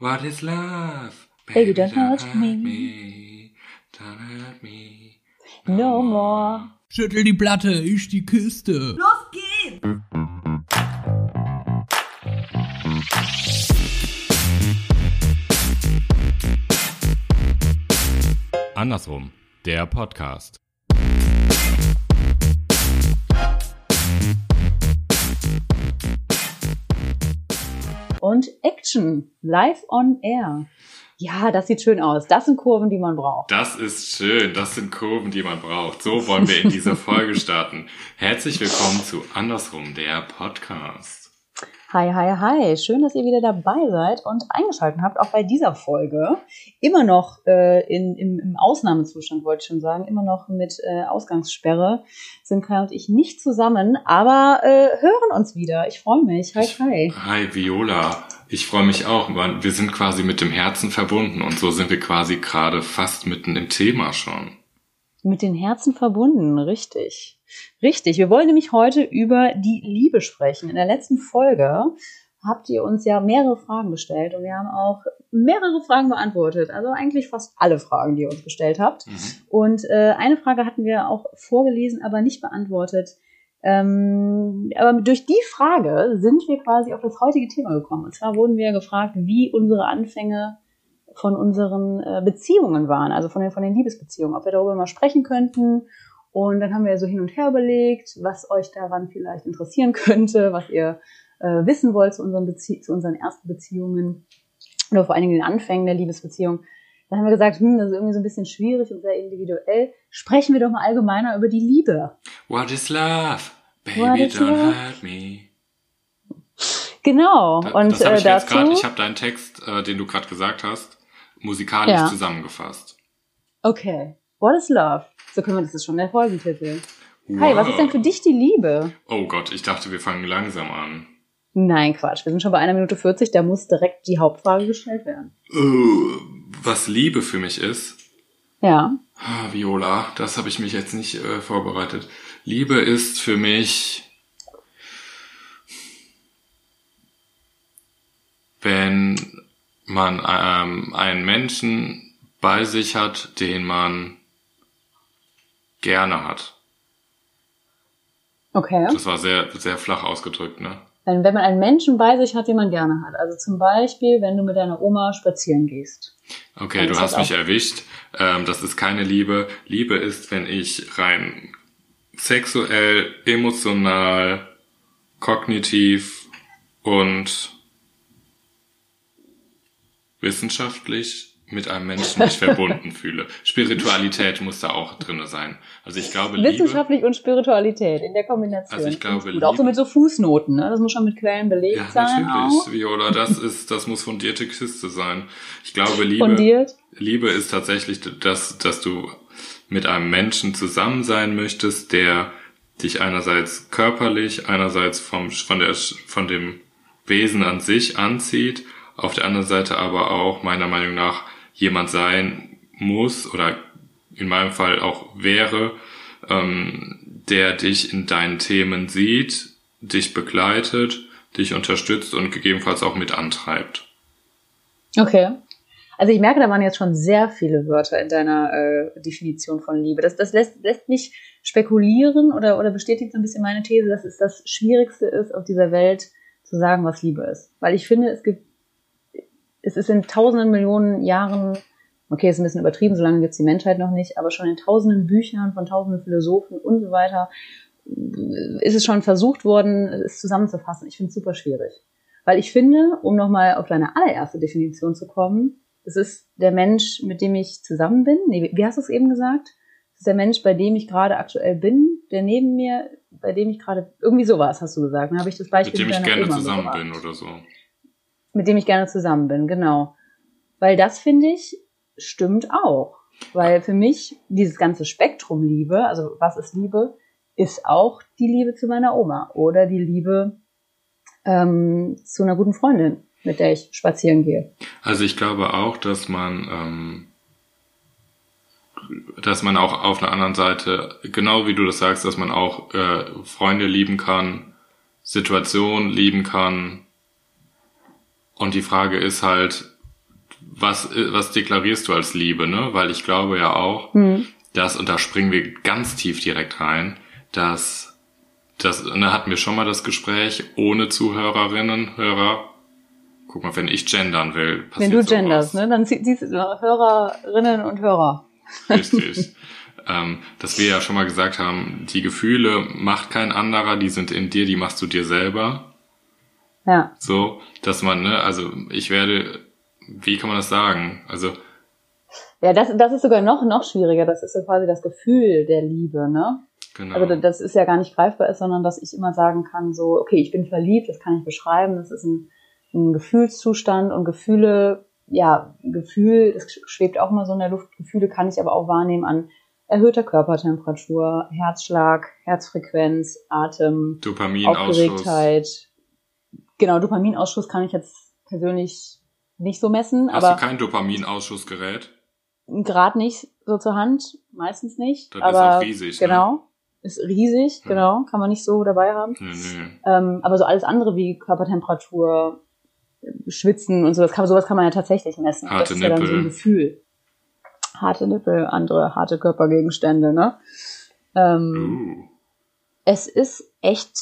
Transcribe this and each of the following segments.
What is love? Baby, don't hurt me. me. Don't hurt me. No more. Schüttel die Platte, ich die Kiste. Los geht's! Andersrum, der Podcast. Und Action. Live on air. Ja, das sieht schön aus. Das sind Kurven, die man braucht. Das ist schön, das sind Kurven, die man braucht. So wollen wir in diese Folge starten. Herzlich willkommen zu Andersrum, der Podcast. Hi, hi, hi. Schön, dass ihr wieder dabei seid und eingeschaltet habt, auch bei dieser Folge. Immer noch äh, in, im, im Ausnahmezustand, wollte ich schon sagen. Immer noch mit äh, Ausgangssperre sind Kai und ich nicht zusammen, aber äh, hören uns wieder. Ich freue mich. Hi, hi. Hi Viola, ich freue mich auch. Man- Wir sind quasi mit dem Herzen verbunden und so sind wir quasi gerade fast mitten im Thema schon. Mit den Herzen verbunden, richtig. Richtig. Wir wollen nämlich heute über die Liebe sprechen. In der letzten Folge habt ihr uns ja mehrere Fragen gestellt und wir haben auch mehrere Fragen beantwortet. Also eigentlich fast alle Fragen, die ihr uns gestellt habt. Mhm. Und äh, eine Frage hatten wir auch vorgelesen, aber nicht beantwortet. Ähm, aber durch die Frage sind wir quasi auf das heutige Thema gekommen. Und zwar wurden wir gefragt, wie unsere Anfänge von unseren äh, Beziehungen waren, also von den, von den Liebesbeziehungen, ob wir darüber mal sprechen könnten. Und dann haben wir so hin und her überlegt, was euch daran vielleicht interessieren könnte, was ihr äh, wissen wollt zu unseren, Bezie zu unseren ersten Beziehungen oder vor allen Dingen den Anfängen der Liebesbeziehung. Dann haben wir gesagt, hm, das ist irgendwie so ein bisschen schwierig und sehr individuell. Sprechen wir doch mal allgemeiner über die Liebe. What is love? Baby, What is don't love? hurt me. Genau. Da, und das habe äh, ich jetzt dazu. gerade, ich habe deinen Text, äh, den du gerade gesagt hast, musikalisch Ja. zusammengefasst. okay. What is love? So können wir das ist schon der Folgentitel. Hi, was Wow. ist denn für dich die Liebe? Oh Gott, ich dachte, wir fangen langsam an. Nein, Quatsch. Wir sind schon bei einer Minute 40, da muss direkt die Hauptfrage gestellt werden. Uh, was Liebe für mich ist, Ja. ah, Viola, das habe ich mich jetzt nicht äh, vorbereitet. Liebe ist für mich, wenn man ähm, einen Menschen bei sich hat, den man gerne hat. Okay. Das war sehr, sehr flach ausgedrückt, ne? Wenn, wenn man einen Menschen bei sich hat, den man gerne hat. Also zum Beispiel, wenn du mit deiner Oma spazieren gehst. Okay, du hast mich erwischt. Ähm, das ist keine Liebe. Liebe ist, wenn ich rein sexuell, emotional, kognitiv und wissenschaftlich mit einem Menschen mich verbunden fühle. Spiritualität muss da auch drinne sein. Also ich glaube, Liebe. Wissenschaftlich und Spiritualität in der Kombination. Also ich glaube, gut. Auch so Liebe- mit so Fußnoten. Ne? Das muss schon mit Quellen belegt Ja, sein. natürlich, Auch. Viola, das ist, das muss fundierte Kiste sein. Ich glaube, Liebe. Fundiert. Liebe ist tatsächlich, dass, dass du mit einem Menschen zusammen sein möchtest, der dich einerseits körperlich, einerseits vom, von, der, von dem Wesen an sich anzieht, auf der anderen Seite aber auch meiner Meinung nach jemand sein muss oder in meinem Fall auch wäre, ähm, der dich in deinen Themen sieht, dich begleitet, dich unterstützt und gegebenenfalls auch mit antreibt. Okay. Also ich merke, da waren jetzt schon sehr viele Wörter in deiner äh, Definition von Liebe. Das, das lässt, lässt mich spekulieren oder, oder bestätigt so ein bisschen meine These, dass es das Schwierigste ist, auf dieser Welt zu sagen, was Liebe ist. Weil ich finde, es gibt, es ist in tausenden Millionen Jahren, okay, ist ein bisschen übertrieben, so lange gibt es die Menschheit noch nicht, aber schon in tausenden Büchern von tausenden Philosophen und so weiter ist es schon versucht worden, es zusammenzufassen. Ich finde es super schwierig. Weil ich finde, um nochmal auf deine allererste Definition zu kommen, es ist der Mensch, mit dem ich zusammen bin. Nee, wie hast du es eben gesagt? Es ist der Mensch, bei dem ich gerade aktuell bin, der neben mir, bei dem ich gerade, irgendwie sowas hast du gesagt. Dann habe ich das Beispiel Mit dem ich gerne zusammen bin oder so. Mit dem ich gerne zusammen bin, genau. Weil das, finde ich, stimmt auch. Weil für mich dieses ganze Spektrum Liebe, also was ist Liebe, ist auch die Liebe zu meiner Oma oder die Liebe ähm, zu einer guten Freundin, mit der ich spazieren gehe. Also ich glaube auch, dass man, ähm, dass man auch auf einer anderen Seite, genau wie du das sagst, dass man auch äh, Freunde lieben kann, Situationen lieben kann. Und die Frage ist halt, was, äh, was deklarierst du als Liebe, ne? Weil ich glaube ja auch, Hm. dass, und da springen wir ganz tief direkt rein, dass, das, da hatten wir schon mal das Gespräch, ohne Zuhörerinnen, Hörer, guck mal, wenn ich gendern will, Wenn passiert du sowas. genderst, ne, dann sie- siehst du Hörerinnen und Hörer. Richtig. ähm, dass wir ja schon mal gesagt haben, die Gefühle macht kein anderer, die sind in dir, die machst du dir selber. Ja. So, dass man, ne, also ich werde, wie kann man das sagen? Also, Ja, das, das ist sogar noch, noch schwieriger. Das ist so quasi das Gefühl der Liebe, ne? genau. Also das ist ja gar nicht greifbar ist, sondern dass ich immer sagen kann, so, okay, ich bin verliebt, das kann ich beschreiben, das ist ein, ein Gefühlszustand und Gefühle, ja, Gefühl, das schwebt auch mal so in der Luft, Gefühle kann ich aber auch wahrnehmen an erhöhter Körpertemperatur, Herzschlag, Herzfrequenz, Atem, Dopaminausschuss. Aufgeregtheit. Genau, Dopaminausschuss kann ich jetzt persönlich nicht so messen, Hast aber du kein Dopaminausschussgerät? gerade nicht so zur Hand, meistens nicht. Das ist aber auch riesig, ne? Genau, ist riesig, Ja. genau, kann man nicht so dabei haben. Nee, nee. Ähm, aber so alles andere wie Körpertemperatur, Schwitzen und sowas kann, sowas kann man ja tatsächlich messen. Harte das ist ja dann so Nippel. ein Gefühl. Harte Nippel, andere harte Körpergegenstände, ne? Ähm, Uh. Es ist echt,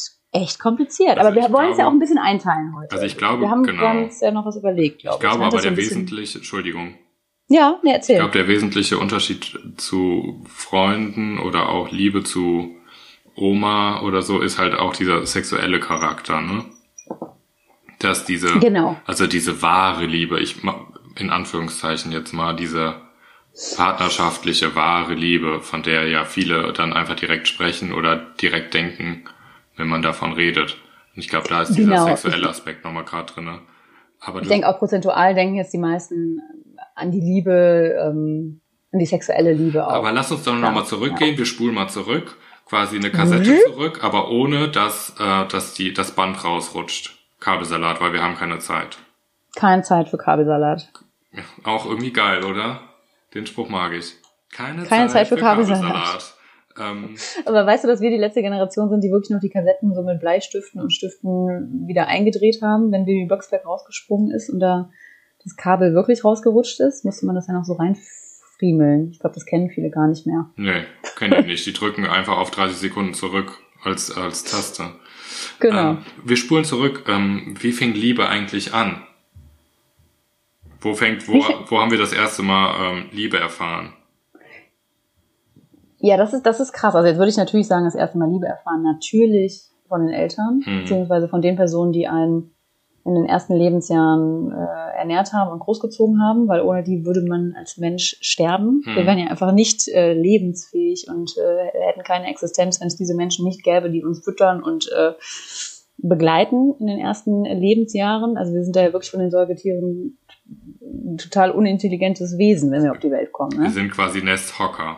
echt kompliziert. Also aber wir wollen es ja glaube- auch ein bisschen einteilen heute. Also ich glaube, wir haben, genau. wir haben uns ja noch was überlegt, glaube Ich ich. glaube aber der wesentliche, Entschuldigung, Ja, ne, erzähl. ich glaube der wesentliche Unterschied zu Freunden oder auch Liebe zu Oma oder so ist halt auch dieser sexuelle Charakter, ne? Dass diese, Genau. also diese wahre Liebe, ich in Anführungszeichen jetzt mal diese partnerschaftliche wahre Liebe, von der ja viele dann einfach direkt sprechen oder direkt denken, wenn man davon redet. Und ich glaube, da ist dieser Genau. sexuelle Aspekt nochmal gerade drinne. Aber Ich denke auch prozentual denken jetzt die meisten an die Liebe, ähm, an die sexuelle Liebe auch. Aber lass uns doch Ja, nochmal zurückgehen. Wir spulen mal zurück. Quasi eine Kassette Mhm. zurück, aber ohne, dass, äh, dass die, das Band rausrutscht. Kabelsalat, weil wir haben keine Zeit. Keine Zeit für Kabelsalat. Ja, auch irgendwie geil, oder? Den Spruch mag ich. Keine, Keine Zeit für Kabelsalat. Ähm, Aber weißt du, dass wir die letzte Generation sind, die wirklich noch die Kassetten so mit Bleistiften und Stiften wieder eingedreht haben, wenn Baby Blocksberg rausgesprungen ist und da das Kabel wirklich rausgerutscht ist, musste man das ja noch so reinfriemeln. Ich glaube, das kennen viele gar nicht mehr. nee, kenne ich nicht. Die drücken einfach auf 30 Sekunden zurück als, als Taste. Genau. Ähm, wir spulen zurück. Ähm, wie fing Liebe eigentlich an? Wo fängt, wo, wo haben wir das erste Mal ähm, Liebe erfahren? Ja, das ist, das ist krass. Also jetzt würde ich natürlich sagen, das erste Mal Liebe erfahren, natürlich von den Eltern, Mhm. beziehungsweise von den Personen, die einen in den ersten Lebensjahren äh, ernährt haben und großgezogen haben, weil ohne die würde man als Mensch sterben. Mhm. Wir wären ja einfach nicht äh, lebensfähig und äh, hätten keine Existenz, wenn es diese Menschen nicht gäbe, die uns füttern und äh, begleiten in den ersten Lebensjahren. Also wir sind da ja wirklich von den Säugetieren ein total unintelligentes Wesen, wenn wir auf die Welt kommen. Wir Ne? sind quasi Nesthocker.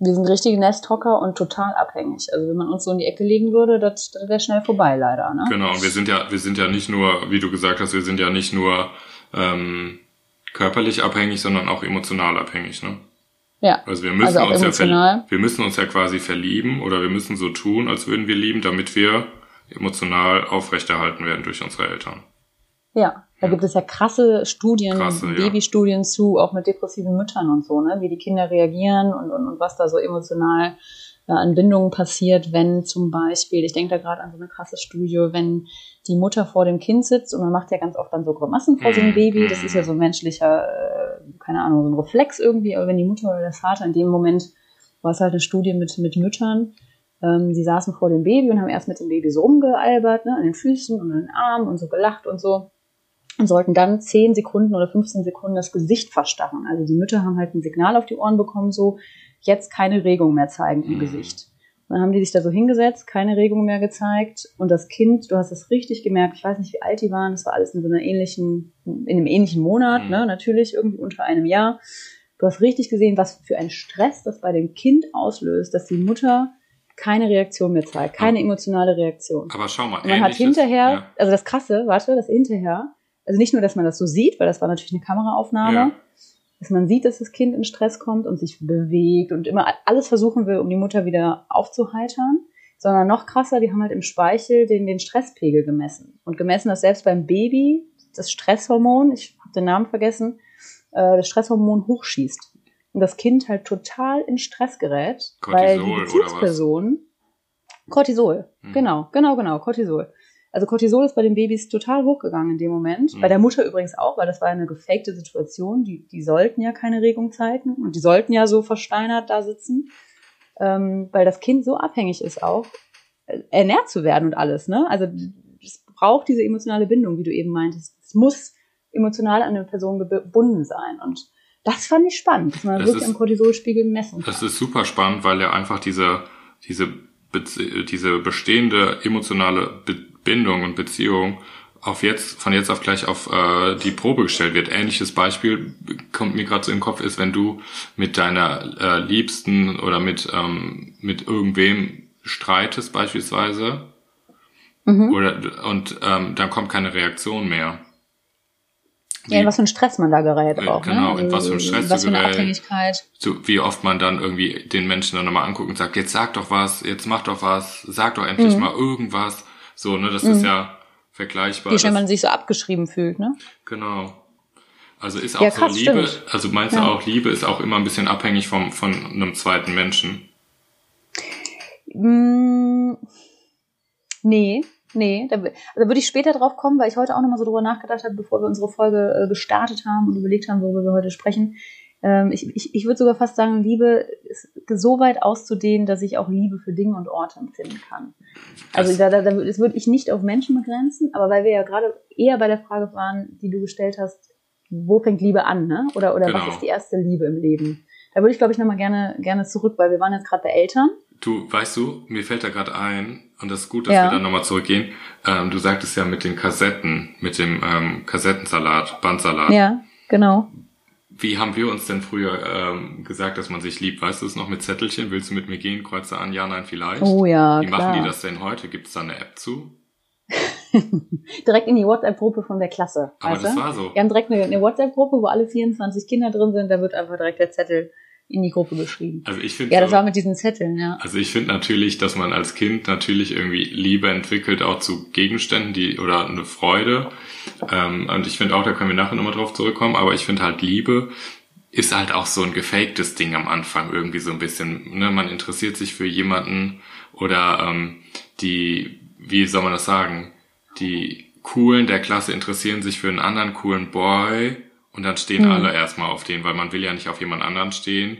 Wir sind richtige Nesthocker und total abhängig. Also wenn man uns so in die Ecke legen würde, das, das wäre schnell vorbei, leider. Ne? Genau, und wir sind ja, wir sind ja nicht nur, wie du gesagt hast, wir sind ja nicht nur ähm, körperlich abhängig, sondern auch emotional abhängig, ne? Ja. Also wir müssen Also uns ja emotional. ver wir müssen uns ja quasi verlieben oder wir müssen so tun, als würden wir lieben, damit wir emotional aufrechterhalten werden durch unsere Eltern. Ja, da Ja. gibt es ja krasse Studien, Krasse, ja. Babystudien zu, auch mit depressiven Müttern und so, ne? wie die Kinder reagieren und, und, und was da so emotional äh, an Bindungen passiert, wenn zum Beispiel, ich denke da gerade an so eine krasse Studie, wenn die Mutter vor dem Kind sitzt und man macht ja ganz oft dann so Grimassen vor so einem Mhm. Baby, das ist ja so ein menschlicher, äh, keine Ahnung, so ein Reflex irgendwie, aber wenn die Mutter oder der Vater in dem Moment, war es halt eine Studie mit, mit Müttern, ähm, die saßen vor dem Baby und haben erst mit dem Baby so rumgealbert, ne, an den Füßen und an den Armen und so gelacht und so und sollten dann 10 Sekunden oder 15 Sekunden das Gesicht verstarren. Also die Mütter haben halt ein Signal auf die Ohren bekommen, so jetzt keine Regung mehr zeigen im Mhm. Gesicht. Und dann haben die sich da so hingesetzt, keine Regung mehr gezeigt und das Kind, du hast es richtig gemerkt, ich weiß nicht, wie alt die waren, das war alles in so einer ähnlichen, in einem ähnlichen Monat, Mhm. ne, natürlich irgendwie unter einem Jahr. Du hast richtig gesehen, was für ein Stress das bei dem Kind auslöst, dass die Mutter keine Reaktion mehr zeigt, keine emotionale Reaktion. Aber schau mal, Und man hat hinterher, ja, also das Krasse, warte, das hinterher, also nicht nur, dass man das so sieht, weil das war natürlich eine Kameraaufnahme, Ja. dass man sieht, dass das Kind in Stress kommt und sich bewegt und immer alles versuchen will, um die Mutter wieder aufzuheitern, sondern noch krasser, die haben halt im Speichel den, den Stresspegel gemessen und gemessen, dass selbst beim Baby das Stresshormon, ich habe den Namen vergessen, äh, das Stresshormon hochschießt. Und das Kind halt total in Stress gerät, weil die Cortisol oder was? Bezugsperson Cortisol, Hm. genau, genau, genau, Cortisol. Also Cortisol ist bei den Babys total hochgegangen in dem Moment. Hm. Bei der Mutter übrigens auch, weil das war eine gefakte Situation. Die, die sollten ja keine Regung zeigen und die sollten ja so versteinert da sitzen, ähm, weil das Kind so abhängig ist auch, äh, ernährt zu werden und alles. Ne? Also es braucht diese emotionale Bindung, wie du eben meintest. Es muss emotional an eine Person gebunden sein und das fand ich spannend, dass man Das wirklich ist- am Cortisolspiegel messen kann. Das ist super spannend, weil ja einfach diese, diese, diese bestehende emotionale Be Bindung und Beziehung auf jetzt, von jetzt auf gleich auf äh, die Probe gestellt wird. Ähnliches Beispiel kommt mir gerade so im Kopf ist, wenn du mit deiner äh, Liebsten oder mit, ähm, mit irgendwem streitest beispielsweise Mhm. oder und ähm, dann kommt keine Reaktion mehr. Ja, in was für ein Stress man da gerät Äh, auch. genau, ne? in was für ein Stress Was für eine gerät. Abhängigkeit. so wie oft man dann irgendwie den Menschen dann nochmal anguckt und sagt, jetzt sag doch was, jetzt mach doch was, sag doch endlich Mhm. mal irgendwas. So, ne, das ist ja vergleichbar. Wie schnell man sich so abgeschrieben fühlt, ne? genau. Also ist auch Ja, so krass, Liebe, stimmt. also meinst du Ja. auch, Liebe ist auch immer ein bisschen abhängig vom, von einem zweiten Menschen? Mm, nee, nee. Da, also würde ich später drauf kommen, weil ich heute auch nochmal so drüber nachgedacht habe, bevor wir unsere Folge äh, gestartet haben und überlegt haben, worüber wir heute sprechen. Ähm, ich ich, ich würde sogar fast sagen, Liebe ist so weit auszudehnen, dass ich auch Liebe für Dinge und Orte empfinden kann. Also Das- da, da, da, das würde ich nicht auf Menschen begrenzen, aber weil wir ja gerade eher bei der Frage waren, die du gestellt hast, wo fängt Liebe an, ne? Oder, oder Genau. was ist die erste Liebe im Leben? Da würde ich, glaube ich, nochmal gerne, gerne zurück, weil wir waren jetzt gerade bei Eltern. Du, weißt du, mir fällt da gerade ein, und das ist gut, dass Ja. wir dann nochmal zurückgehen, ähm, du sagtest ja mit den Kassetten, mit dem ähm, Kassettensalat, Bandsalat. Ja, genau. Wie haben wir uns denn früher ähm, gesagt, dass man sich liebt? Weißt du es noch mit Zettelchen? Willst du mit mir gehen? Kreuze an, ja, nein, vielleicht. Oh ja, Wie klar. machen die das denn heute? Gibt es da eine App zu? direkt in die WhatsApp-Gruppe von der Klasse. Aber weißt das war so. Wir haben direkt eine, eine WhatsApp-Gruppe, wo alle 24 Kinder drin sind. Da wird einfach direkt der Zettel in die Gruppe geschrieben. Also ich finde Ja, das war mit diesen Zetteln, ja. also ich finde natürlich, dass man als Kind natürlich irgendwie Liebe entwickelt, auch zu Gegenständen, die oder eine Freude. Ähm, und ich finde auch, da können wir nachher nochmal drauf zurückkommen, aber ich finde halt Liebe ist halt auch so ein gefaktes Ding am Anfang irgendwie so ein bisschen. Ne? Man interessiert sich für jemanden oder ähm, die, wie soll man das sagen, die Coolen der Klasse interessieren sich für einen anderen coolen Boy und dann stehen Hm. alle erstmal auf den, weil man will ja nicht auf jemand anderen stehen,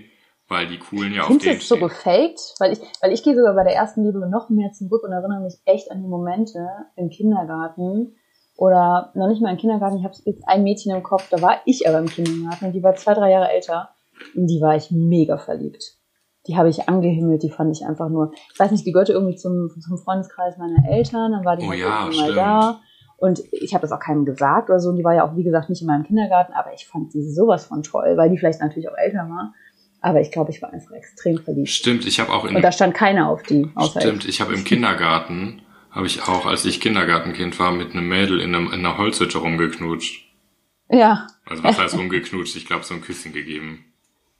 weil die Coolen ja auf Findest du den es so stehen. gefaked? Weil ich, weil ich gehe sogar bei der ersten Liebe noch mehr zurück und erinnere mich echt an die Momente im Kindergarten oder noch nicht mal im Kindergarten. Ich habe jetzt ein Mädchen im Kopf, da war ich aber im Kindergarten und die war zwei, drei Jahre älter. In die war ich mega verliebt. Die habe ich angehimmelt, die fand ich einfach nur. Ich weiß nicht, die gehörte irgendwie zum, zum Freundeskreis meiner Eltern, dann war die Oh halt ja, mal da. Und ich habe das auch keinem gesagt oder so. Und die war ja auch, wie gesagt, nicht in meinem Kindergarten, aber ich fand die sowas von toll, weil die vielleicht natürlich auch älter war. Aber ich glaube, ich war einfach extrem verliebt. Stimmt, ich habe auch in Und da stand keiner auf die, außer Stimmt, ich. ich habe im Kindergarten, habe ich auch, als ich Kindergartenkind war, mit einem Mädel in, einem, in einer Holzhütte rumgeknutscht. Ja. Also was heißt rumgeknutscht? Ich glaube, so ein Küsschen gegeben.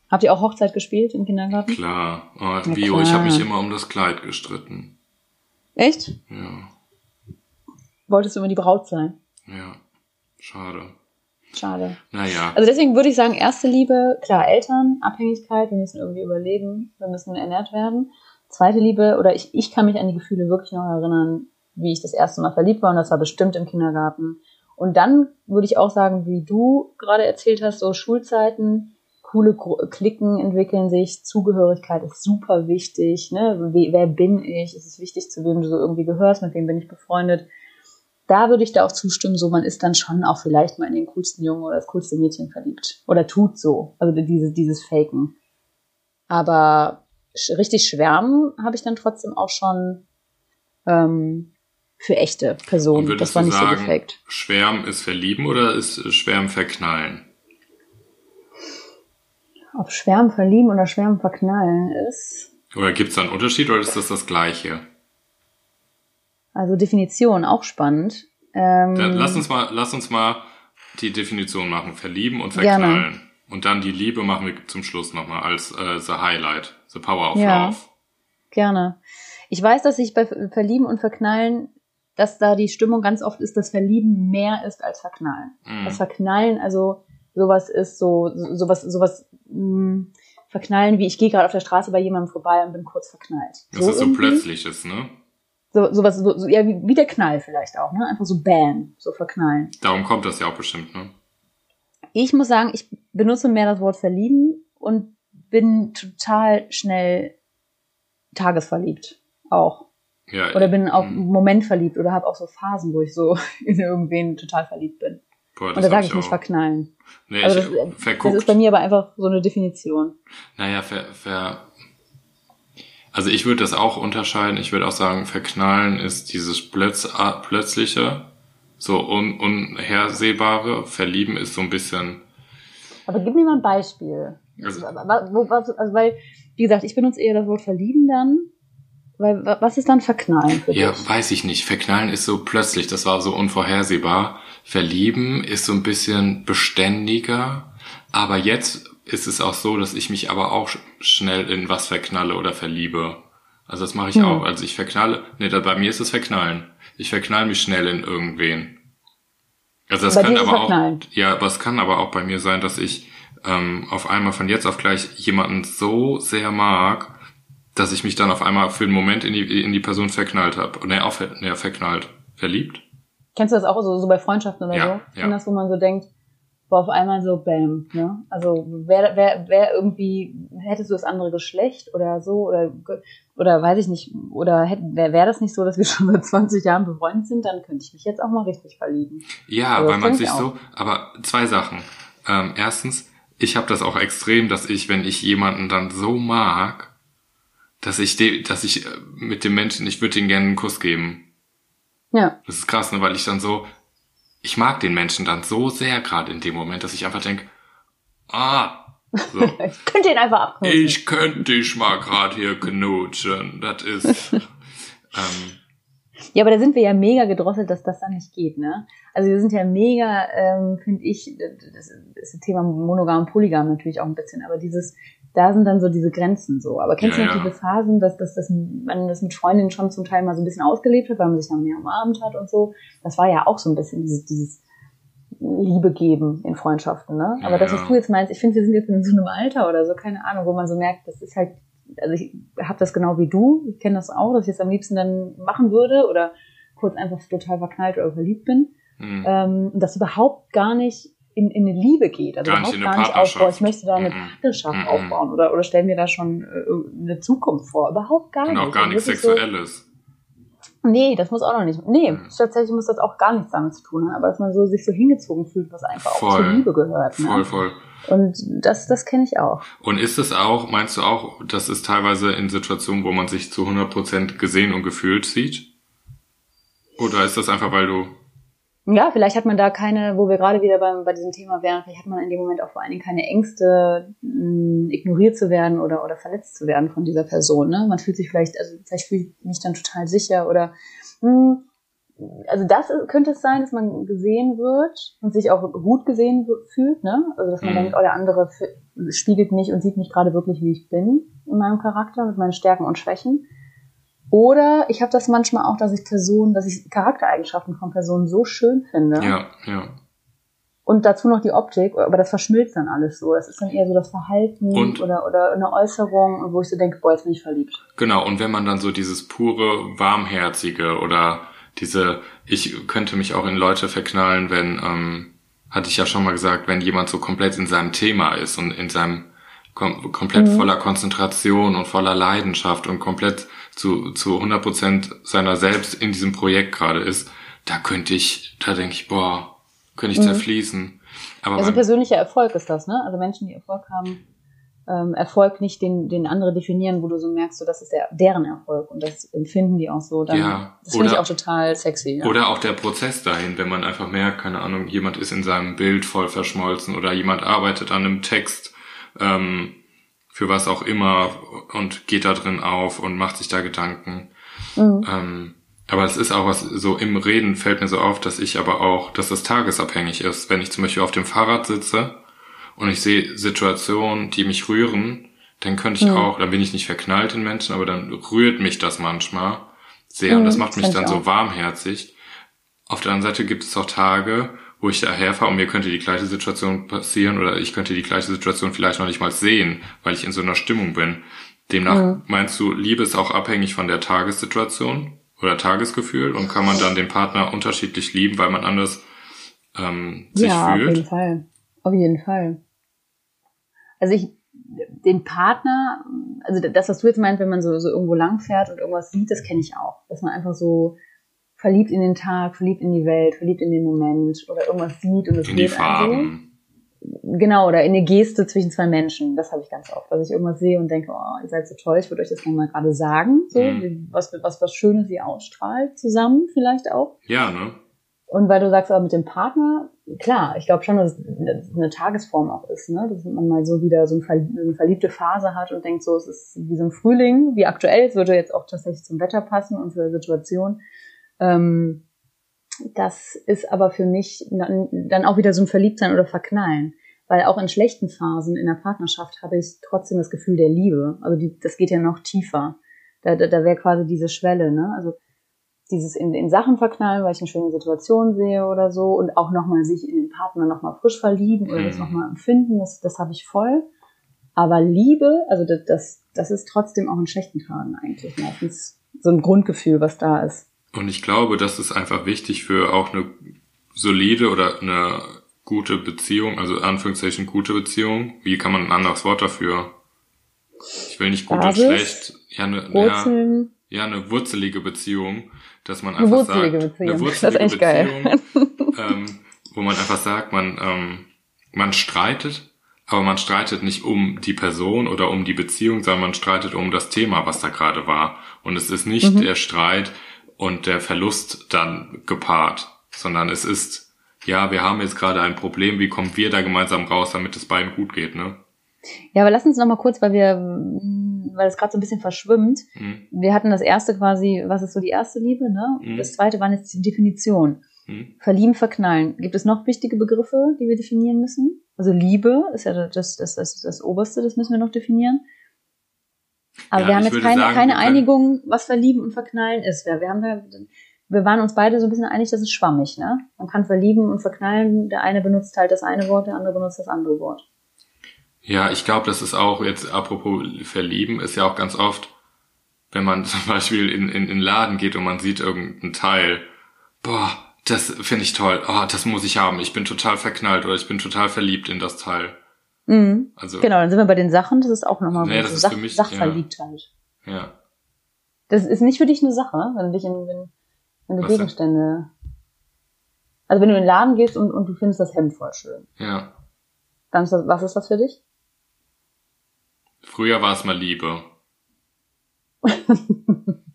Habt ihr auch Hochzeit gespielt im Kindergarten? Klar. Oh, Bio, ich habe mich klar. immer um das Kleid gestritten. Echt? Ja, Wolltest du immer die Braut sein? ja. Schade. Schade. Naja, Also deswegen würde ich sagen, erste Liebe, klar, Eltern, Abhängigkeit, wir müssen irgendwie überleben, wir müssen ernährt werden. Zweite Liebe, oder ich, ich kann mich an die Gefühle wirklich noch erinnern, wie ich das erste Mal verliebt war, und das war bestimmt im Kindergarten. Und dann würde ich auch sagen, wie du gerade erzählt hast, so Schulzeiten, coole Klicken entwickeln sich, Zugehörigkeit ist super wichtig, ne? Wer bin ich? Es ist wichtig, zu wem du so irgendwie gehörst, mit wem bin ich befreundet. Da würde ich da auch zustimmen, so man ist dann schon auch vielleicht mal in den coolsten Jungen oder das coolste Mädchen verliebt. Oder tut so. Also diese, dieses Faken. Aber richtig schwärmen habe ich dann trotzdem auch schon ähm, für echte Personen. Das war nicht so sagen, gefaked. Schwärmen ist verlieben oder ist Schwärmen verknallen? Ob Schwärmen verlieben oder Schwärmen verknallen ist. Oder gibt es da einen Unterschied oder ist das das Gleiche? Also Definition auch spannend. Ähm, Dann lass uns mal, lass uns mal die Definition machen. Verlieben und Gerne. verknallen. Und dann die Liebe machen wir zum Schluss nochmal als äh, the Highlight. The Power of Ja. Love. Gerne. Ich weiß, dass ich bei Ver- Verlieben und Verknallen, dass da die Stimmung ganz oft ist, dass Verlieben mehr ist als Verknallen. Mhm. Das Verknallen, also sowas ist, so sowas, sowas mh, verknallen, wie ich gehe gerade auf der Straße bei jemandem vorbei und bin kurz verknallt. Das so ist so irgendwie. plötzliches, ne? So, sowas, so, so, ja, wie, wie der Knall vielleicht auch, ne? Einfach so bam, so verknallen. Darum kommt das ja auch bestimmt, ne? Ich muss sagen, ich benutze mehr das Wort verlieben und bin total schnell tagesverliebt. Auch. Ja, oder bin auch im Moment verliebt oder habe auch so Phasen, wo ich so in irgendwen total verliebt bin. Boah, und da sage ich, ich nicht verknallen. Nee, also das, ich, das ist bei mir aber einfach so eine Definition. Naja, ver, ver, also ich würde das auch unterscheiden. Ich würde auch sagen, verknallen ist dieses Plötz, plötzliche, so un, unhersehbare. Verlieben ist so ein bisschen. Aber gib mir mal ein Beispiel. Also, also, weil, wie gesagt, ich benutze eher das Wort verlieben dann. Weil, was ist dann verknallen Ja, dich? weiß ich nicht. Verknallen ist so plötzlich, das war so unvorhersehbar. Verlieben ist so ein bisschen beständiger. Aber jetzt ist es auch so, dass ich mich aber auch schnell in was verknalle oder verliebe. Also das mache ich hm. auch. Also ich verknalle, nee, bei mir ist es verknallen. Ich verknall mich schnell in irgendwen. Also das bei kann aber auch, ja, aber es kann aber auch bei mir sein, dass ich ähm, auf einmal von jetzt auf gleich jemanden so sehr mag, dass ich mich dann auf einmal für einen Moment in die, in die Person verknallt habe. Ne, auch ne, verknallt. Verliebt? Kennst du das auch so, so bei Freundschaften oder ja, so? Ja. Das, wo man so denkt, war auf einmal so bam, ne? Also wer, wer, wer irgendwie, hättest du das andere Geschlecht oder so, oder, oder weiß ich nicht, oder wäre wär das nicht so, dass wir schon seit 20 Jahren befreundet sind, dann könnte ich mich jetzt auch mal richtig verlieben. Ja, also, weil man sich so, aber zwei Sachen. Ähm, erstens, ich habe das auch extrem, dass ich, wenn ich jemanden dann so mag, dass ich, de, dass ich äh, mit dem Menschen, ich würde ihm gerne einen Kuss geben. Ja. Das ist krass, ne, weil ich dann so, ich mag den Menschen dann so sehr gerade in dem Moment, dass ich einfach denke, ah, so. ich könnte ihn einfach abknutschen. Ich könnte dich mal gerade hier knutschen. Das ist. ähm, ja, aber da sind wir ja mega gedrosselt, dass das dann nicht geht, ne? Also wir sind ja mega, ähm, finde ich, das ist das Thema monogam, polygam natürlich auch ein bisschen, aber dieses, da sind dann so diese Grenzen so. Aber kennst ja, du noch ja. diese Phasen, dass, dass, dass man das mit Freundinnen schon zum Teil mal so ein bisschen ausgelebt hat, weil man sich dann mehr umarmt hat und so? Das war ja auch so ein bisschen dieses, dieses Liebe geben in Freundschaften, ne? Aber ja, das, was du jetzt meinst, ich finde, wir sind jetzt in so einem Alter oder so, keine Ahnung, wo man so merkt, das ist halt, also ich habe das genau wie du, ich kenne das auch, dass ich es am liebsten dann machen würde oder kurz einfach total verknallt oder verliebt bin. Mhm. Ähm, das überhaupt gar nicht in, in eine Liebe geht. Also gar nicht, gar nicht aufbauen. Ich möchte da eine mhm. Partnerschaft mhm. aufbauen oder, oder stell mir da schon äh, eine Zukunft vor. Überhaupt gar nicht. Und auch gar nichts Sexuelles. So, nee, das muss auch noch nicht. Nee, mhm. tatsächlich muss das auch gar nichts damit zu tun haben. Aber dass man so sich so hingezogen fühlt, was einfach voll. auch zur Liebe gehört. Ne? Voll, voll. Und das, das kenne ich auch. Und ist es auch, meinst du auch, dass es teilweise in Situationen, wo man sich zu 100% gesehen und gefühlt sieht? Oder ist das einfach, weil du ja, vielleicht hat man da keine, wo wir gerade wieder bei, bei diesem Thema wären, vielleicht hat man in dem Moment auch vor allen Dingen keine Ängste, mh, ignoriert zu werden oder, oder verletzt zu werden von dieser Person. Ne? Man fühlt sich vielleicht, also vielleicht fühle ich mich dann total sicher oder mh, also das könnte es sein, dass man gesehen wird und sich auch gut gesehen fühlt, ne? Also dass man mhm. denkt, oh, der andere spiegelt mich und sieht mich gerade wirklich, wie ich bin in meinem Charakter, mit meinen Stärken und Schwächen. Oder ich habe das manchmal auch, dass ich Personen, dass ich Charaktereigenschaften von Personen so schön finde. Ja, ja. Und dazu noch die Optik, aber das verschmilzt dann alles so. Das ist dann eher so das Verhalten und, oder, oder eine Äußerung, wo ich so denke, boah, jetzt bin ich verliebt. Genau, und wenn man dann so dieses pure, warmherzige oder diese, ich könnte mich auch in Leute verknallen, wenn, ähm, hatte ich ja schon mal gesagt, wenn jemand so komplett in seinem Thema ist und in seinem kom komplett mhm. voller Konzentration und voller Leidenschaft und komplett zu, zu 100 Prozent seiner selbst in diesem Projekt gerade ist, da könnte ich, da denke ich, boah, könnte ich mhm. zerfließen. Aber also persönlicher Erfolg ist das, ne? Also Menschen, die Erfolg haben, ähm, Erfolg nicht den, den andere definieren, wo du so merkst, so das ist der, deren Erfolg und das empfinden die auch so. Dann, ja, das finde ich auch total sexy. Ja. Oder auch der Prozess dahin, wenn man einfach merkt, keine Ahnung, jemand ist in seinem Bild voll verschmolzen oder jemand arbeitet an einem Text, ähm, für was auch immer und geht da drin auf und macht sich da Gedanken. Mhm. Ähm, aber es ist auch was, so im Reden fällt mir so auf, dass ich aber auch, dass das tagesabhängig ist. Wenn ich zum Beispiel auf dem Fahrrad sitze und ich sehe Situationen, die mich rühren, dann könnte ich mhm. auch, dann bin ich nicht verknallt in Menschen, aber dann rührt mich das manchmal sehr mhm, und das macht mich dann so warmherzig. Auf der anderen Seite gibt es auch Tage, wo ich daherfahre und mir könnte die gleiche Situation passieren oder ich könnte die gleiche Situation vielleicht noch nicht mal sehen, weil ich in so einer Stimmung bin. Demnach Mhm. meinst du, Liebe ist auch abhängig von der Tagessituation oder Tagesgefühl und kann man dann den Partner unterschiedlich lieben, weil man anders ähm, sich ja, auf jeden fühlt? Fall. Auf jeden Fall. Also ich, den Partner, also das, was du jetzt meinst, wenn man so, so irgendwo lang fährt und irgendwas sieht, das kenne ich auch. Dass man einfach so verliebt in den Tag, verliebt in die Welt, verliebt in den Moment oder irgendwas sieht und es In die geht einem so. Farben. Genau, oder in eine Geste zwischen zwei Menschen. Das habe ich ganz oft, dass ich irgendwas sehe und denke, oh, ihr seid so toll, ich würde euch das gerne mal gerade sagen. So, Mhm. was, was, was Schönes ihr ausstrahlt, zusammen vielleicht auch. Ja, ne? Und weil du sagst, aber mit dem Partner, klar, ich glaube schon, dass es eine Tagesform auch ist, ne? dass man mal so wieder so eine verliebte Phase hat und denkt, so, es ist wie so ein Frühling, wie aktuell, es würde jetzt auch tatsächlich zum Wetter passen und zur Situation. Ähm, das ist aber für mich dann, dann auch wieder so ein Verliebtsein oder Verknallen. Weil auch in schlechten Phasen in der Partnerschaft habe ich trotzdem das Gefühl der Liebe. Also die, das geht ja noch tiefer. Da, da, da wäre quasi diese Schwelle, ne? Also dieses in, in Sachen verknallen, weil ich eine schöne Situation sehe oder so und auch nochmal sich in den Partner nochmal frisch verlieben oder das Mhm. nochmal empfinden, das, das habe ich voll. Aber Liebe, also das, das, das ist trotzdem auch in schlechten Tagen eigentlich meistens so ein Grundgefühl, was da ist. Und ich glaube, das ist einfach wichtig für auch eine solide oder eine gute Beziehung, also Anführungszeichen gute Beziehung. Wie kann man ein anderes Wort dafür? Ich will nicht gut Basis, und schlecht. Ja, ja, Wurzeln, ja, eine wurzelige Beziehung, dass man einfach wurzelige sagt, Beziehung. eine Das ist wurzelige geil. Beziehung, ähm, wo man einfach sagt, man, ähm, man streitet, aber man streitet nicht um die Person oder um die Beziehung, sondern man streitet um das Thema, was da gerade war. Und es ist nicht Mhm. der Streit und der Verlust dann gepaart, sondern es ist, ja, wir haben jetzt gerade ein Problem, wie kommen wir da gemeinsam raus, damit es beiden gut geht, ne? Ja, aber lass uns noch mal kurz, weil wir, mm, weil es gerade so ein bisschen verschwimmt. Hm, Wir hatten das erste quasi, was ist so die erste Liebe, ne? Mhm. Das zweite war jetzt die Definition. hm. Verlieben, verknallen. Gibt es noch wichtige Begriffe, die wir definieren müssen? Also Liebe ist ja das, das, das, das Oberste, das müssen wir noch definieren. Aber Ja, wir haben jetzt keine, sagen, keine Einigung, was Verlieben und Verknallen ist. Wir, wir haben da, wir waren uns beide so ein bisschen einig, das ist schwammig, ne? Man kann verlieben und verknallen. Der eine benutzt halt das eine Wort, der andere benutzt das andere Wort. Ja, ich glaube, das ist auch jetzt, apropos Verlieben, ist ja auch ganz oft, wenn man zum Beispiel in, in, in den Laden geht und man sieht irgendein Teil, boah, das finde ich toll, oh, das muss ich haben, ich bin total verknallt oder ich bin total verliebt in das Teil. Mhm. Also, Genau, dann sind wir bei den Sachen, das ist auch nochmal Nee, so das ist Sach, für mich- Sachverliebtheit. ja. Das ist nicht für dich eine Sache, wenn du dich in, wenn, wenn du Was denn? Gegenstände, also wenn du in den Laden gehst und, und du findest das Hemd voll schön, Ja. dann ist das, was ist das für dich? Früher war es mal Liebe.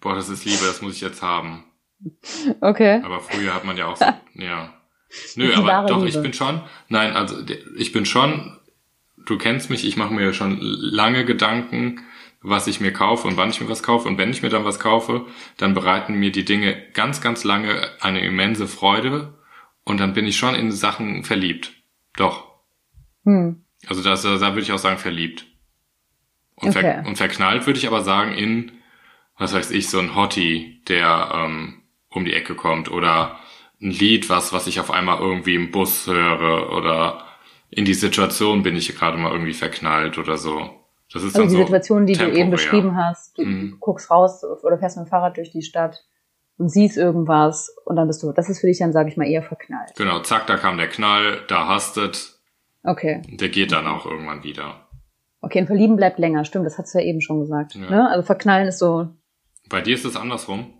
Boah, das ist Liebe, das muss ich jetzt haben. Okay. Aber früher hat man ja auch so, ja. Nö, aber doch, Liebe. ich bin schon, nein, also ich bin schon, du kennst mich, ich mache mir schon lange Gedanken, was ich mir kaufe und wann ich mir was kaufe. Und wenn ich mir dann was kaufe, dann bereiten mir die Dinge ganz, ganz lange eine immense Freude und dann bin ich schon in Sachen verliebt. Doch. Hm. Also das, da würde ich auch sagen, verliebt. Und, Okay. ver und verknallt würde ich aber sagen in, was weiß ich, so ein Hottie, der ähm, um die Ecke kommt oder ein Lied, was, was ich auf einmal irgendwie im Bus höre oder in die Situation bin ich gerade mal irgendwie verknallt oder so. Das ist Also dann die so Situation, die du eben temporär. beschrieben hast, du Mhm. guckst raus oder fährst mit dem Fahrrad durch die Stadt und siehst irgendwas und dann bist du, das ist für dich dann, sage ich mal, eher verknallt. Genau, zack, da kam der Knall, da hastet, Okay. der geht dann auch irgendwann wieder. Okay, ein Verlieben bleibt länger, stimmt, das hast du ja eben schon gesagt. Ja. Ne? Also verknallen ist so, Bei dir ist es andersrum.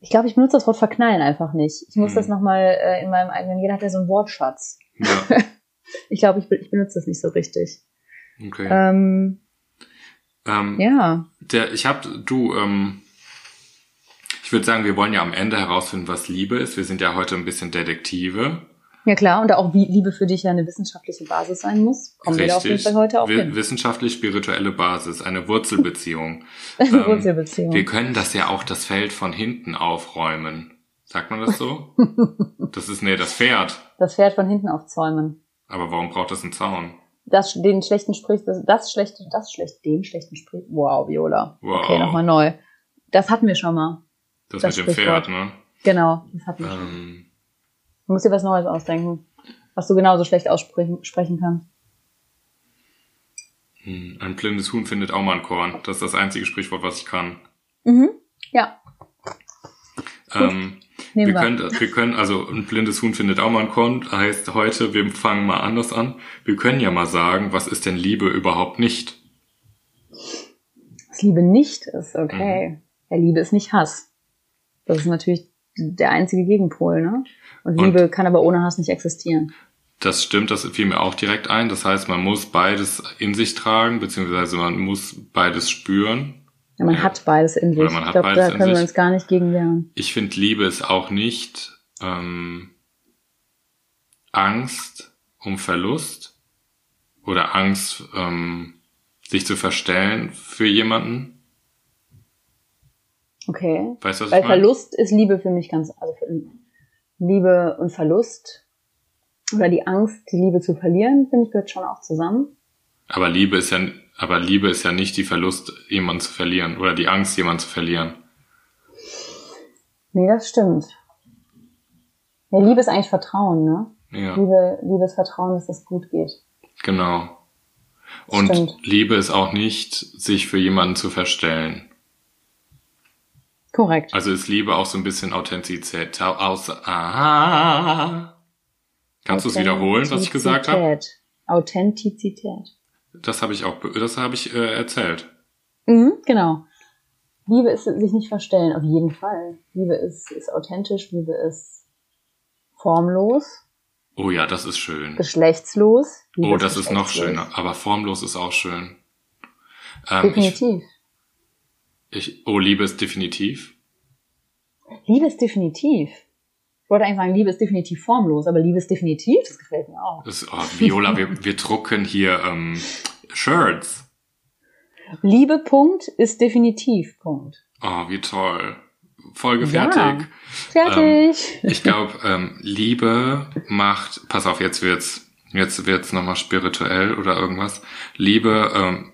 ich glaube, ich benutze das Wort verknallen einfach nicht. Ich muss Mhm. das nochmal äh, in meinem eigenen, jeder hat ja so einen Wortschatz. Ja, Ich glaube, ich, ich benutze das nicht so richtig. okay. Ähm, Ähm, ja. Der, ich hab, du, ähm, ich würde sagen, wir wollen ja am Ende herausfinden, was Liebe ist. Wir sind ja heute ein bisschen Detektive. Ja klar, und auch wie Liebe für dich ja eine wissenschaftliche Basis sein muss, kommen wir da auf jeden Fall heute auch hin. Wissenschaftlich-spirituelle Basis, eine Wurzelbeziehung. Eine ähm, Wurzelbeziehung. Wir können das ja auch das Feld von hinten aufräumen. Sagt man das so? das ist, nee, das Pferd. Das Pferd von hinten aufzäumen. Aber warum braucht das einen Zaun? Das, den schlechten Sprich, das, das schlechte, das schlechte, den schlechten Sprich. Wow, Viola. Wow. Okay, nochmal neu. Das hatten wir schon mal. Das, Das mit dem. Pferd, ne? Genau, das hatten wir schon. Du musst dir was Neues ausdenken, was du genauso schlecht aussprechen sprechen kannst. Hm, Ein blindes Huhn findet auch mal ein Korn. Das ist das einzige Sprichwort, was ich kann. Mhm. Ja, Ähm, wir, wir. können, wir können, also ein blindes Huhn findet auch mal ein Korn. Heißt heute, wir fangen mal anders an. Wir können ja mal sagen, was ist denn Liebe überhaupt nicht? Was Liebe nicht ist, okay. Mhm. Ja, Liebe ist nicht Hass. Das ist natürlich der einzige Gegenpol, ne? Und Und- Liebe kann aber ohne Hass nicht existieren. Das stimmt, das fiel mir auch direkt ein. Das heißt, man muss beides in sich tragen, beziehungsweise man muss beides spüren. Ja, man Ja. hat beides in sich. Ich glaube, da können wir sich. uns gar nicht gegen wehren. Ich finde, Liebe ist auch nicht ähm, Angst um Verlust oder Angst, ähm, sich zu verstellen für jemanden. Okay. Weißt du, was Weil ich meine? Verlust ist Liebe für mich ganz, also für Liebe und Verlust oder die Angst, die Liebe zu verlieren, finde ich, gehört schon auch zusammen. Aber Liebe ist ja, aber Liebe ist ja nicht die Verlust, jemanden zu verlieren oder die Angst, jemanden zu verlieren. Nee, das stimmt. Ja, Liebe ist eigentlich Vertrauen, ne? Ja, Liebe, Liebe ist Vertrauen, dass das gut geht. genau. Und Stimmt. Liebe ist auch nicht, sich für jemanden zu verstellen. Korrekt. Also ist Liebe auch so ein bisschen Authentizität. Aus, ah. Kannst du es wiederholen, was ich gesagt habe? Authentizität. Authentizität. Das habe ich auch, das habe ich äh, erzählt. Mhm, genau. Liebe ist sich nicht verstellen, auf jeden Fall. Liebe ist, ist authentisch, Liebe ist formlos, Oh ja, das ist schön. geschlechtslos. Liebe Oh, das ist noch geschlechtslos. schöner. Aber formlos ist auch schön. Ähm, Definitiv. ich, oh, Liebe ist definitiv. Liebe ist definitiv. Ich wollte eigentlich sagen, Liebe ist definitiv formlos, aber Liebe ist definitiv, das gefällt mir auch. Das, oh, Viola, wir, wir drucken hier ähm, Shirts. Liebe, Punkt, ist definitiv, Punkt. Oh, wie toll. Folge Ja. fertig. Fertig. Ich glaube, ähm, Liebe macht, pass auf, jetzt wird's, jetzt wird's nochmal spirituell oder irgendwas. Liebe ähm,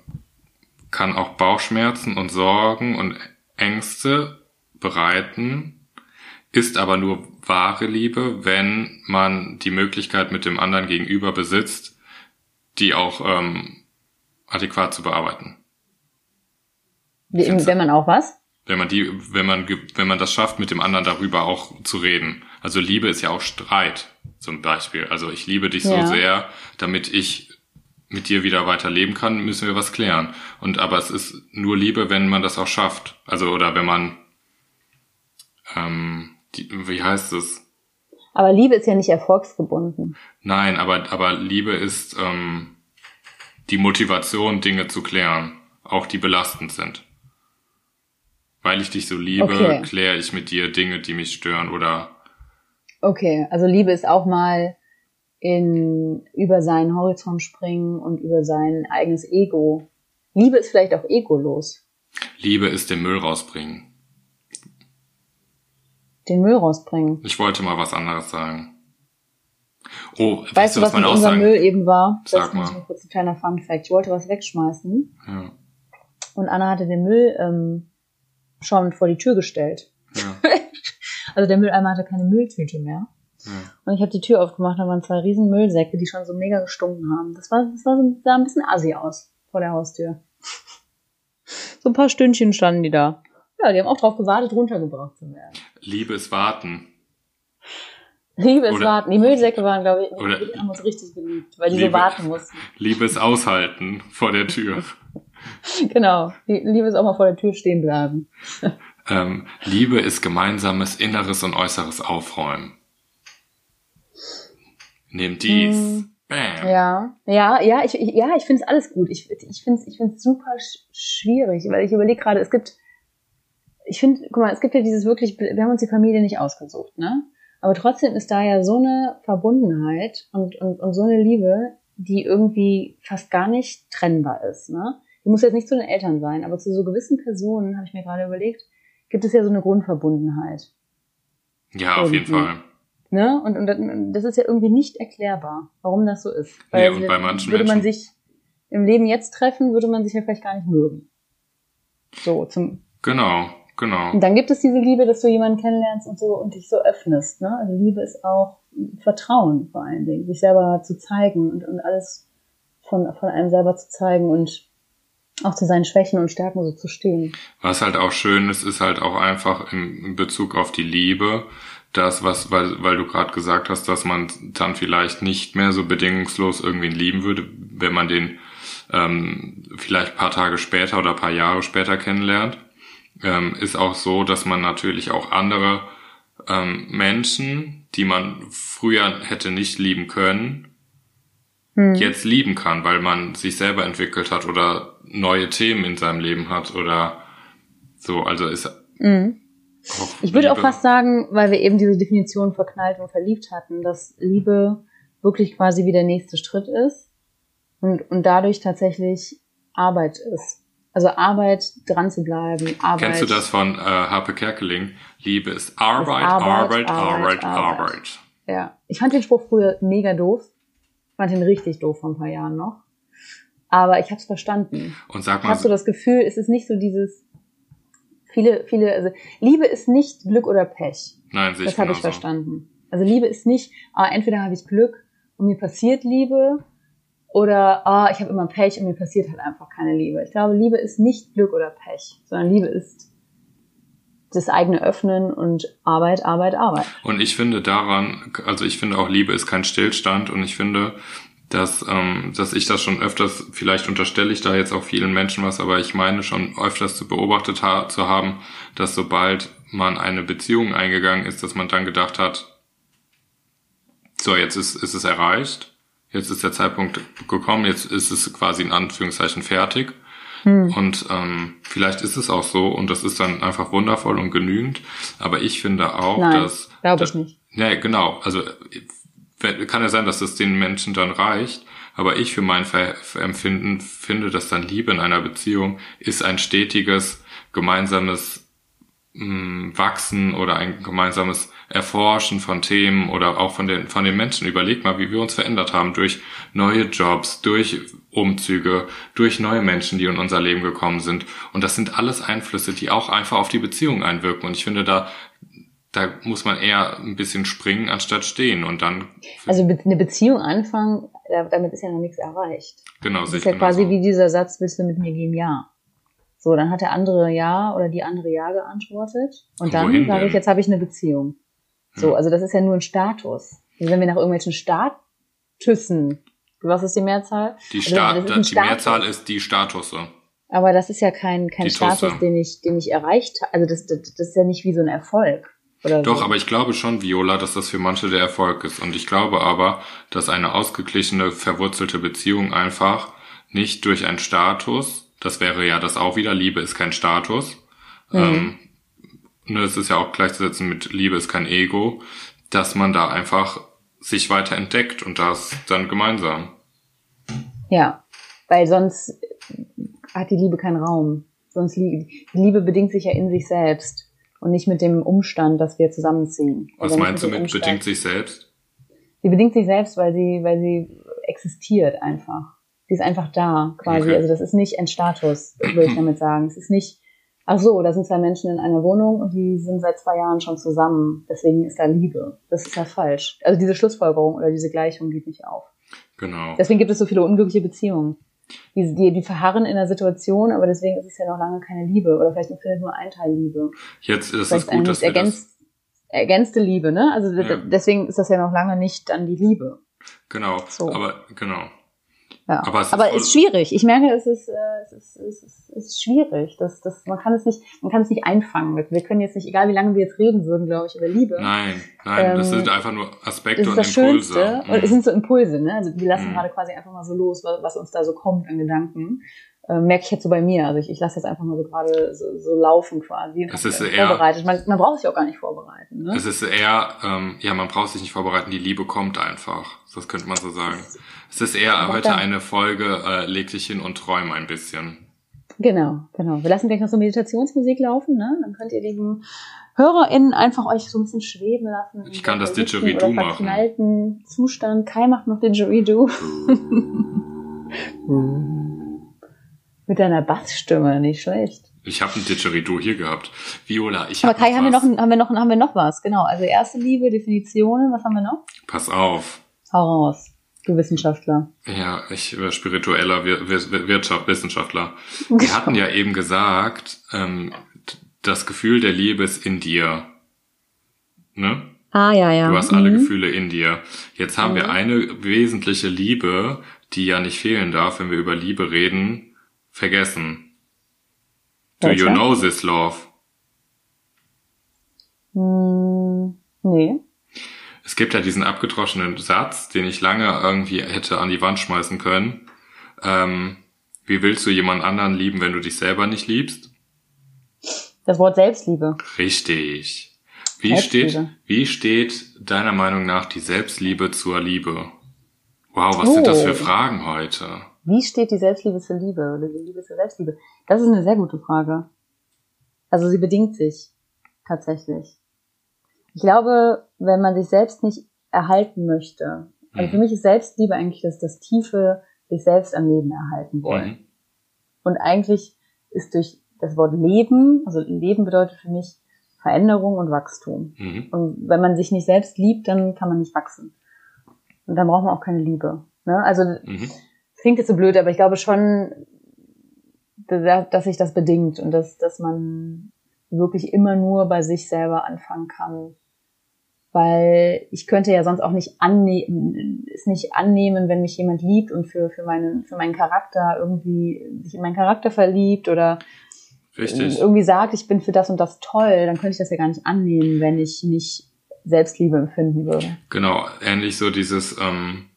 kann auch Bauchschmerzen und Sorgen und Ängste bereiten, ist aber nur wahre Liebe, wenn man die Möglichkeit mit dem anderen gegenüber besitzt, die auch ähm, adäquat zu bearbeiten. Wie- Wenn man auch was? Wenn man die, wenn man, wenn man das schafft, mit dem anderen darüber auch zu reden. Also Liebe ist ja auch Streit, zum Beispiel. Also ich liebe dich Ja. so sehr, damit ich mit dir wieder weiterleben kann, müssen wir was klären. Und aber es ist nur Liebe, wenn man das auch schafft. Also oder wenn man, ähm, die, wie heißt es? Aber Liebe ist ja nicht erfolgsgebunden. Nein, aber aber Liebe ist ähm, die Motivation, Dinge zu klären, auch die belastend sind. Weil ich dich so liebe, Okay. kläre ich mit dir Dinge, die mich stören oder Okay, also Liebe ist auch mal in über seinen Horizont springen und über sein eigenes Ego. Liebe ist vielleicht auch egolos. Liebe ist den Müll rausbringen. Den Müll rausbringen. Ich wollte mal was anderes sagen. Oh, weißt, Weißt du, was was mit man auch unserem sagen? Müll eben war? Sag das ist mal. nur kurz ein kleiner Fun Fact. Ich wollte was wegschmeißen Ja, und Anna hatte den Müll ähm, schon vor die Tür gestellt. ja, Also der Mülleimer hatte keine Mülltüte mehr. Ja. Und ich habe die Tür aufgemacht, da waren zwei riesen Müllsäcke, die schon so mega gestunken haben. Das war, das war so, sah ein bisschen assi aus vor der Haustür. So ein paar Stündchen standen die da. Ja, die haben auch drauf gewartet, runtergebracht zu werden. Liebe ist warten. Liebe ist Oder- warten. Die Müllsäcke waren, glaube ich, Oder- die haben uns richtig geliebt, weil die Liebe- so warten mussten. Liebe ist aushalten vor der Tür. Genau. Die Liebe ist auch mal vor der Tür stehen bleiben. Ähm, Liebe ist gemeinsames inneres und äußeres Aufräumen. Nimm dies. Hm. Bam. Ja, ja, ja, ich, ja, ich finde es alles gut. Ich, ich finde es ich find's super sch schwierig, weil ich überlege gerade, es gibt, ich finde, guck mal, es gibt ja dieses wirklich, wir haben uns die Familie nicht ausgesucht, ne? Aber trotzdem ist da ja so eine Verbundenheit und, und, und so eine Liebe, die irgendwie fast gar nicht trennbar ist, ne? Die muss jetzt nicht zu den Eltern sein, aber zu so gewissen Personen, habe ich mir gerade überlegt, gibt es ja so eine Grundverbundenheit. Ja, auf jeden Irgendwie. Fall. Ne? Und, und das ist ja irgendwie nicht erklärbar, warum das so ist. Nee, und bei manchen würde man Menschen- sich im Leben jetzt treffen, würde man sich ja vielleicht gar nicht mögen. So, zum, Genau. genau. Und dann gibt es diese Liebe, dass du jemanden kennenlernst und so und dich so öffnest. Ne? Also Liebe ist auch Vertrauen vor allen Dingen, sich selber zu zeigen und, und alles von, von einem selber zu zeigen und auch zu seinen Schwächen und Stärken so zu stehen. Was halt auch schön ist, ist halt auch einfach im Bezug auf die Liebe, das, was, weil, weil du gerade gesagt hast, dass man dann vielleicht nicht mehr so bedingungslos irgendwie lieben würde, wenn man den ähm, vielleicht paar Tage später oder paar Jahre später kennenlernt, ähm, ist auch so, dass man natürlich auch andere ähm, Menschen, die man früher hätte nicht lieben können, hm. jetzt lieben kann, weil man sich selber entwickelt hat oder neue Themen in seinem Leben hat oder so. Also ist Ich würde auch fast sagen, weil wir eben diese Definition verknallt und verliebt hatten, dass Liebe wirklich quasi wie der nächste Schritt ist und, und dadurch tatsächlich Arbeit ist. Also Arbeit, dran zu bleiben, Arbeit. Kennst du das von äh, Harpe Kerkeling? Liebe ist Arbeit, ist Arbeit, Arbeit, Arbeit, Arbeit, Arbeit. Ja, ich fand den Spruch früher mega doof. Ich fand ihn richtig doof vor ein paar Jahren noch. Aber ich habe es verstanden. Und sag mal, hast du das Gefühl, es ist nicht so dieses viele, viele, also Liebe ist nicht Glück oder Pech. Nein, sicher. Das habe ich verstanden. Also Liebe ist nicht, ah, entweder habe ich Glück und mir passiert Liebe oder ah, ich habe immer Pech und mir passiert halt einfach keine Liebe. Ich glaube, Liebe ist nicht Glück oder Pech, sondern Liebe ist das eigene Öffnen und Arbeit, Arbeit, Arbeit. Und ich finde daran, also ich finde auch Liebe ist kein Stillstand und ich finde, dass, ähm, dass ich das schon öfters, vielleicht unterstelle ich da jetzt auch vielen Menschen was, aber ich meine schon öfters zu beobachtet ha zu haben, dass sobald man eine Beziehung eingegangen ist, dass man dann gedacht hat, so, jetzt ist, ist es erreicht jetzt ist der Zeitpunkt gekommen, jetzt ist es quasi in Anführungszeichen fertig. Hm. Und ähm, vielleicht ist es auch so und das ist dann einfach wundervoll und genügend. Aber ich finde auch, Nein, dass. Glaube ich nicht. Ja, genau. Also kann ja sein, dass es den Menschen dann reicht. Aber ich für mein Empfinden finde, dass dann Liebe in einer Beziehung ist ein stetiges gemeinsames mh, hm, Wachsen oder ein gemeinsames Erforschen von Themen oder auch von den, von den Menschen. Überleg mal, wie wir uns verändert haben durch neue Jobs, durch Umzüge, durch neue Menschen, die in unser Leben gekommen sind. Und das sind alles Einflüsse, die auch einfach auf die Beziehung einwirken. Und ich finde, da, da muss man eher ein bisschen springen, anstatt stehen und dann. Also eine Beziehung anfangen, damit ist ja noch nichts erreicht. Genau, das ist ja quasi so. wie dieser Satz, willst du mit mir gehen? Ja. So, dann hat der andere Ja oder die andere Ja geantwortet. Und dann sage ich, jetzt habe ich eine Beziehung. So, also das ist ja nur ein Status. Also wenn wir nach irgendwelchen Statussen, was ist die Mehrzahl? Die, Sta also die. Mehrzahl ist die Statusse. Aber das ist ja kein, kein Status, den ich, den ich erreicht habe. Also das, das, das ist ja nicht wie so ein Erfolg. Oder Doch, so. aber ich glaube schon, Viola, dass das für manche der Erfolg ist. Und ich glaube aber, dass eine ausgeglichene, verwurzelte Beziehung einfach nicht durch einen Status, das wäre ja das auch wieder, Liebe ist kein Status, mhm. ähm, ne, es ist ja auch gleichzusetzen mit Liebe ist kein Ego, dass man da einfach sich weiter entdeckt und das dann gemeinsam. Ja, weil sonst hat die Liebe keinen Raum. Sonst die Liebe bedingt sich ja in sich selbst und nicht mit dem Umstand, dass wir zusammenziehen. Was also meinst du mit Umstand, bedingt sich selbst? Sie bedingt sich selbst, weil sie, weil sie existiert einfach. Sie ist einfach da, quasi. Okay. Also das ist nicht ein Status, würde ich damit sagen. Es ist nicht, ach so, da sind zwei Menschen in einer Wohnung und die sind seit zwei Jahren schon zusammen. Deswegen ist da Liebe. Das ist ja falsch. Also diese Schlussfolgerung oder diese Gleichung geht nicht auf. Genau. Deswegen gibt es so viele unglückliche Beziehungen. Die, die, die verharren in der Situation, aber deswegen ist es ja noch lange keine Liebe. Oder vielleicht findet nur ein Teil Liebe. Jetzt ist es gut, dass wir ergänzt, das ergänzte Liebe, ne? Also ja. deswegen ist das ja noch lange nicht dann die Liebe. Genau. So. Aber genau. Ja. Aber es ist, aber ist schwierig. Ich merke, es ist, äh, es ist, es ist, es ist schwierig. Das, das, man kann es nicht, man kann es nicht einfangen. Wir können jetzt nicht, egal wie lange wir jetzt reden würden, glaube ich, über Liebe. Nein, nein, ähm, das sind einfach nur Aspekte das ist und das Impulse. Schönste. Mhm. Und es sind so Impulse, ne? Also wir lassen mhm. gerade quasi einfach mal so los, was, was uns da so kommt an Gedanken äh, merke ich jetzt so bei mir. Also ich, ich lasse jetzt einfach mal so gerade so, so laufen quasi. Es ist eher vorbereitet. Man, man braucht sich auch gar nicht vorbereiten. Ne? Es ist eher, ähm, ja, man braucht sich nicht vorbereiten. Die Liebe kommt einfach. Das könnte man so sagen. Es ist eher heute dann. eine Folge, äh, leg dich hin und träum ein bisschen. Genau, genau. Wir lassen gleich noch so Meditationsmusik laufen, ne? Dann könnt ihr diesen HörerInnen einfach euch so ein bisschen schweben lassen. Ich kann das Didgeridoo machen. Zustand. Kai macht noch Didgeridoo. Mit deiner Bassstimme, nicht schlecht. Ich habe ein Didgeridoo hier gehabt. Viola, ich Aber hab Kai, haben wir, noch, haben, wir noch, haben wir noch was? Genau, also erste Liebe, Definitionen, was haben wir noch? Pass auf. Hau raus, du Wissenschaftler. Ja, ich äh, spiritueller Wir Wir Wirtschaft, Wissenschaftler. Wir hatten ja eben gesagt, ähm, das Gefühl der Liebe ist in dir. Ne? Ah, ja, ja. Du hast alle Mhm. Gefühle in dir. Jetzt haben wir Mhm. eine wesentliche Liebe, die ja nicht fehlen darf, wenn wir über Liebe reden, vergessen. Do you know this love? Hm, nee. Es gibt ja diesen abgedroschenen Satz, den ich lange irgendwie hätte an die Wand schmeißen können. Ähm, wie willst du jemand anderen lieben, wenn du dich selber nicht liebst? Das Wort Selbstliebe. Richtig. Wie Selbstliebe. steht, wie steht deiner Meinung nach die Selbstliebe zur Liebe? Wow, was sind das Oh. für Fragen heute? Wie steht die Selbstliebe zur Liebe oder die Liebe zur Selbstliebe? Das ist eine sehr gute Frage. Also sie bedingt sich tatsächlich. Ich glaube, wenn man sich selbst nicht erhalten möchte, also für Mhm. mich ist Selbstliebe eigentlich das, das tiefe sich selbst am Leben erhalten wollen. Mhm. Und eigentlich ist durch das Wort Leben, also Leben bedeutet für mich Veränderung und Wachstum. Mhm. Und wenn man sich nicht selbst liebt, dann kann man nicht wachsen. Und dann braucht man auch keine Liebe. Ne? Also Mhm. Klingt jetzt so blöd, aber ich glaube schon, dass sich das bedingt und dass, dass man wirklich immer nur bei sich selber anfangen kann. Weil ich könnte ja sonst auch nicht annehmen, es nicht annehmen, wenn mich jemand liebt und für, für meinen, für meinen Charakter irgendwie sich in meinen Charakter verliebt oder Richtig. irgendwie sagt, ich bin für das und das toll, dann könnte ich das ja gar nicht annehmen, wenn ich nicht Selbstliebe empfinden würde. Genau, ähnlich so dieses, ähm,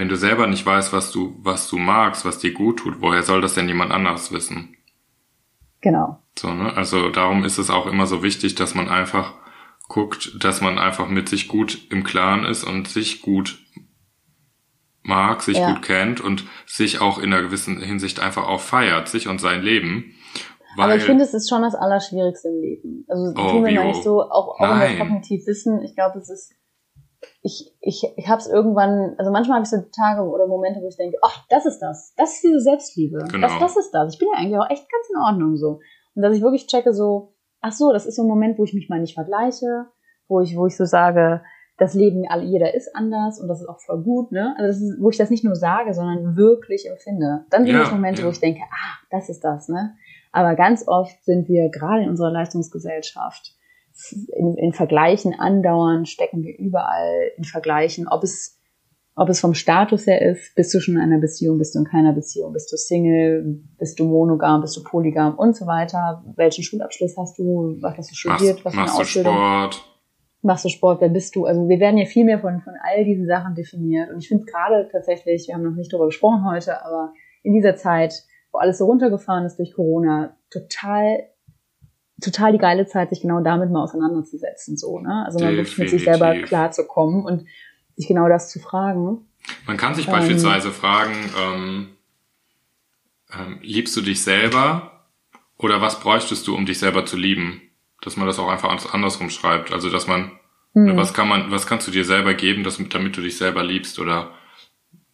wenn du selber nicht weißt, was du, was du magst, was dir gut tut, woher soll das denn jemand anderes wissen? Genau. So, ne? Also darum ist es auch immer so wichtig, dass man einfach guckt, dass man einfach mit sich gut im Klaren ist und sich gut mag, sich Ja. gut kennt und sich auch in einer gewissen Hinsicht einfach auch feiert, sich und sein Leben. Aber ich finde, es ist schon das Allerschwierigste im Leben. Also Oh, tun wir mal Vio. nicht so, auch, auch in Nein. der kognitiv Wissen, ich glaube, es ist, ich, ich, ich habe es irgendwann, also manchmal habe ich so Tage oder Momente, wo ich denke, ach, das ist das, das ist diese Selbstliebe, Genau. das, das ist das. Ich bin ja eigentlich auch echt ganz in Ordnung so. Und dass ich wirklich checke so, ach so, das ist so ein Moment, wo ich mich mal nicht vergleiche, wo ich, wo ich so sage, das Leben, alle- jeder ist anders und das ist auch voll gut, ne? Also das ist, wo ich das nicht nur sage, sondern wirklich empfinde. Dann sind Ja, das Momente, ja. wo ich denke, ah, das ist das, ne? Aber ganz oft sind wir gerade in unserer Leistungsgesellschaft in, in Vergleichen andauernd, stecken wir überall in Vergleichen, ob es, ob es vom Status her ist, bist du schon in einer Beziehung, bist du in keiner Beziehung, bist du Single, bist du monogam, bist du polygam und so weiter. Welchen Schulabschluss hast du, was hast du studiert, machst, was für eine machst du? Sport? machst du Sport, wer bist du? Also wir werden ja viel mehr von, von all diesen Sachen definiert. Und ich finde gerade tatsächlich, wir haben noch nicht darüber gesprochen heute, aber in dieser Zeit, wo alles so runtergefahren ist durch Corona, total, total die geile Zeit, sich genau damit mal auseinanderzusetzen, so, ne? Also mal wirklich mit sich selber klarzukommen und sich genau das zu fragen. Man kann sich Ähm. beispielsweise fragen, ähm, ähm, liebst du dich selber oder was bräuchtest du, um dich selber zu lieben? Dass man das auch einfach andersrum schreibt. Also dass man, Hm. was kann man, was kannst du dir selber geben, dass, damit du dich selber liebst oder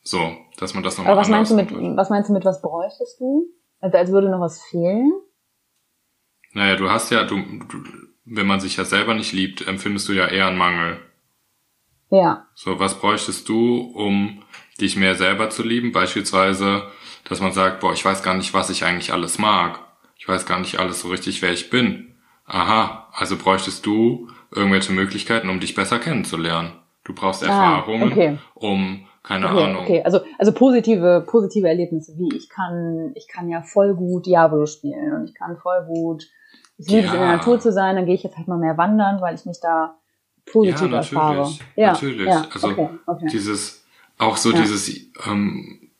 so, dass man das nochmal Aber was meinst du mit, andersrum- was meinst du mit, was bräuchtest du? Also als würde noch was fehlen? Naja, du hast ja, du, du, wenn man sich ja selber nicht liebt, empfindest du ja eher einen Mangel. Ja. So, was bräuchtest du, um dich mehr selber zu lieben? Beispielsweise, dass man sagt, boah, ich weiß gar nicht, was ich eigentlich alles mag. Ich weiß gar nicht alles so richtig, wer ich bin. Aha, also bräuchtest du irgendwelche Möglichkeiten, um dich besser kennenzulernen. Du brauchst Ah, Erfahrungen, okay. um, keine Okay, Ahnung. okay. Also, also positive, positive Erlebnisse wie ich kann, ich kann ja voll gut Diablo spielen und ich kann voll gut, ich liebe es in der Ja. Natur zu sein, dann gehe ich jetzt halt mal mehr wandern, weil ich mich da positiv Ja, natürlich. erfahre. Ja, Natürlich. Ja, Also, okay, okay. Dieses, auch so Ja. dieses, ähm,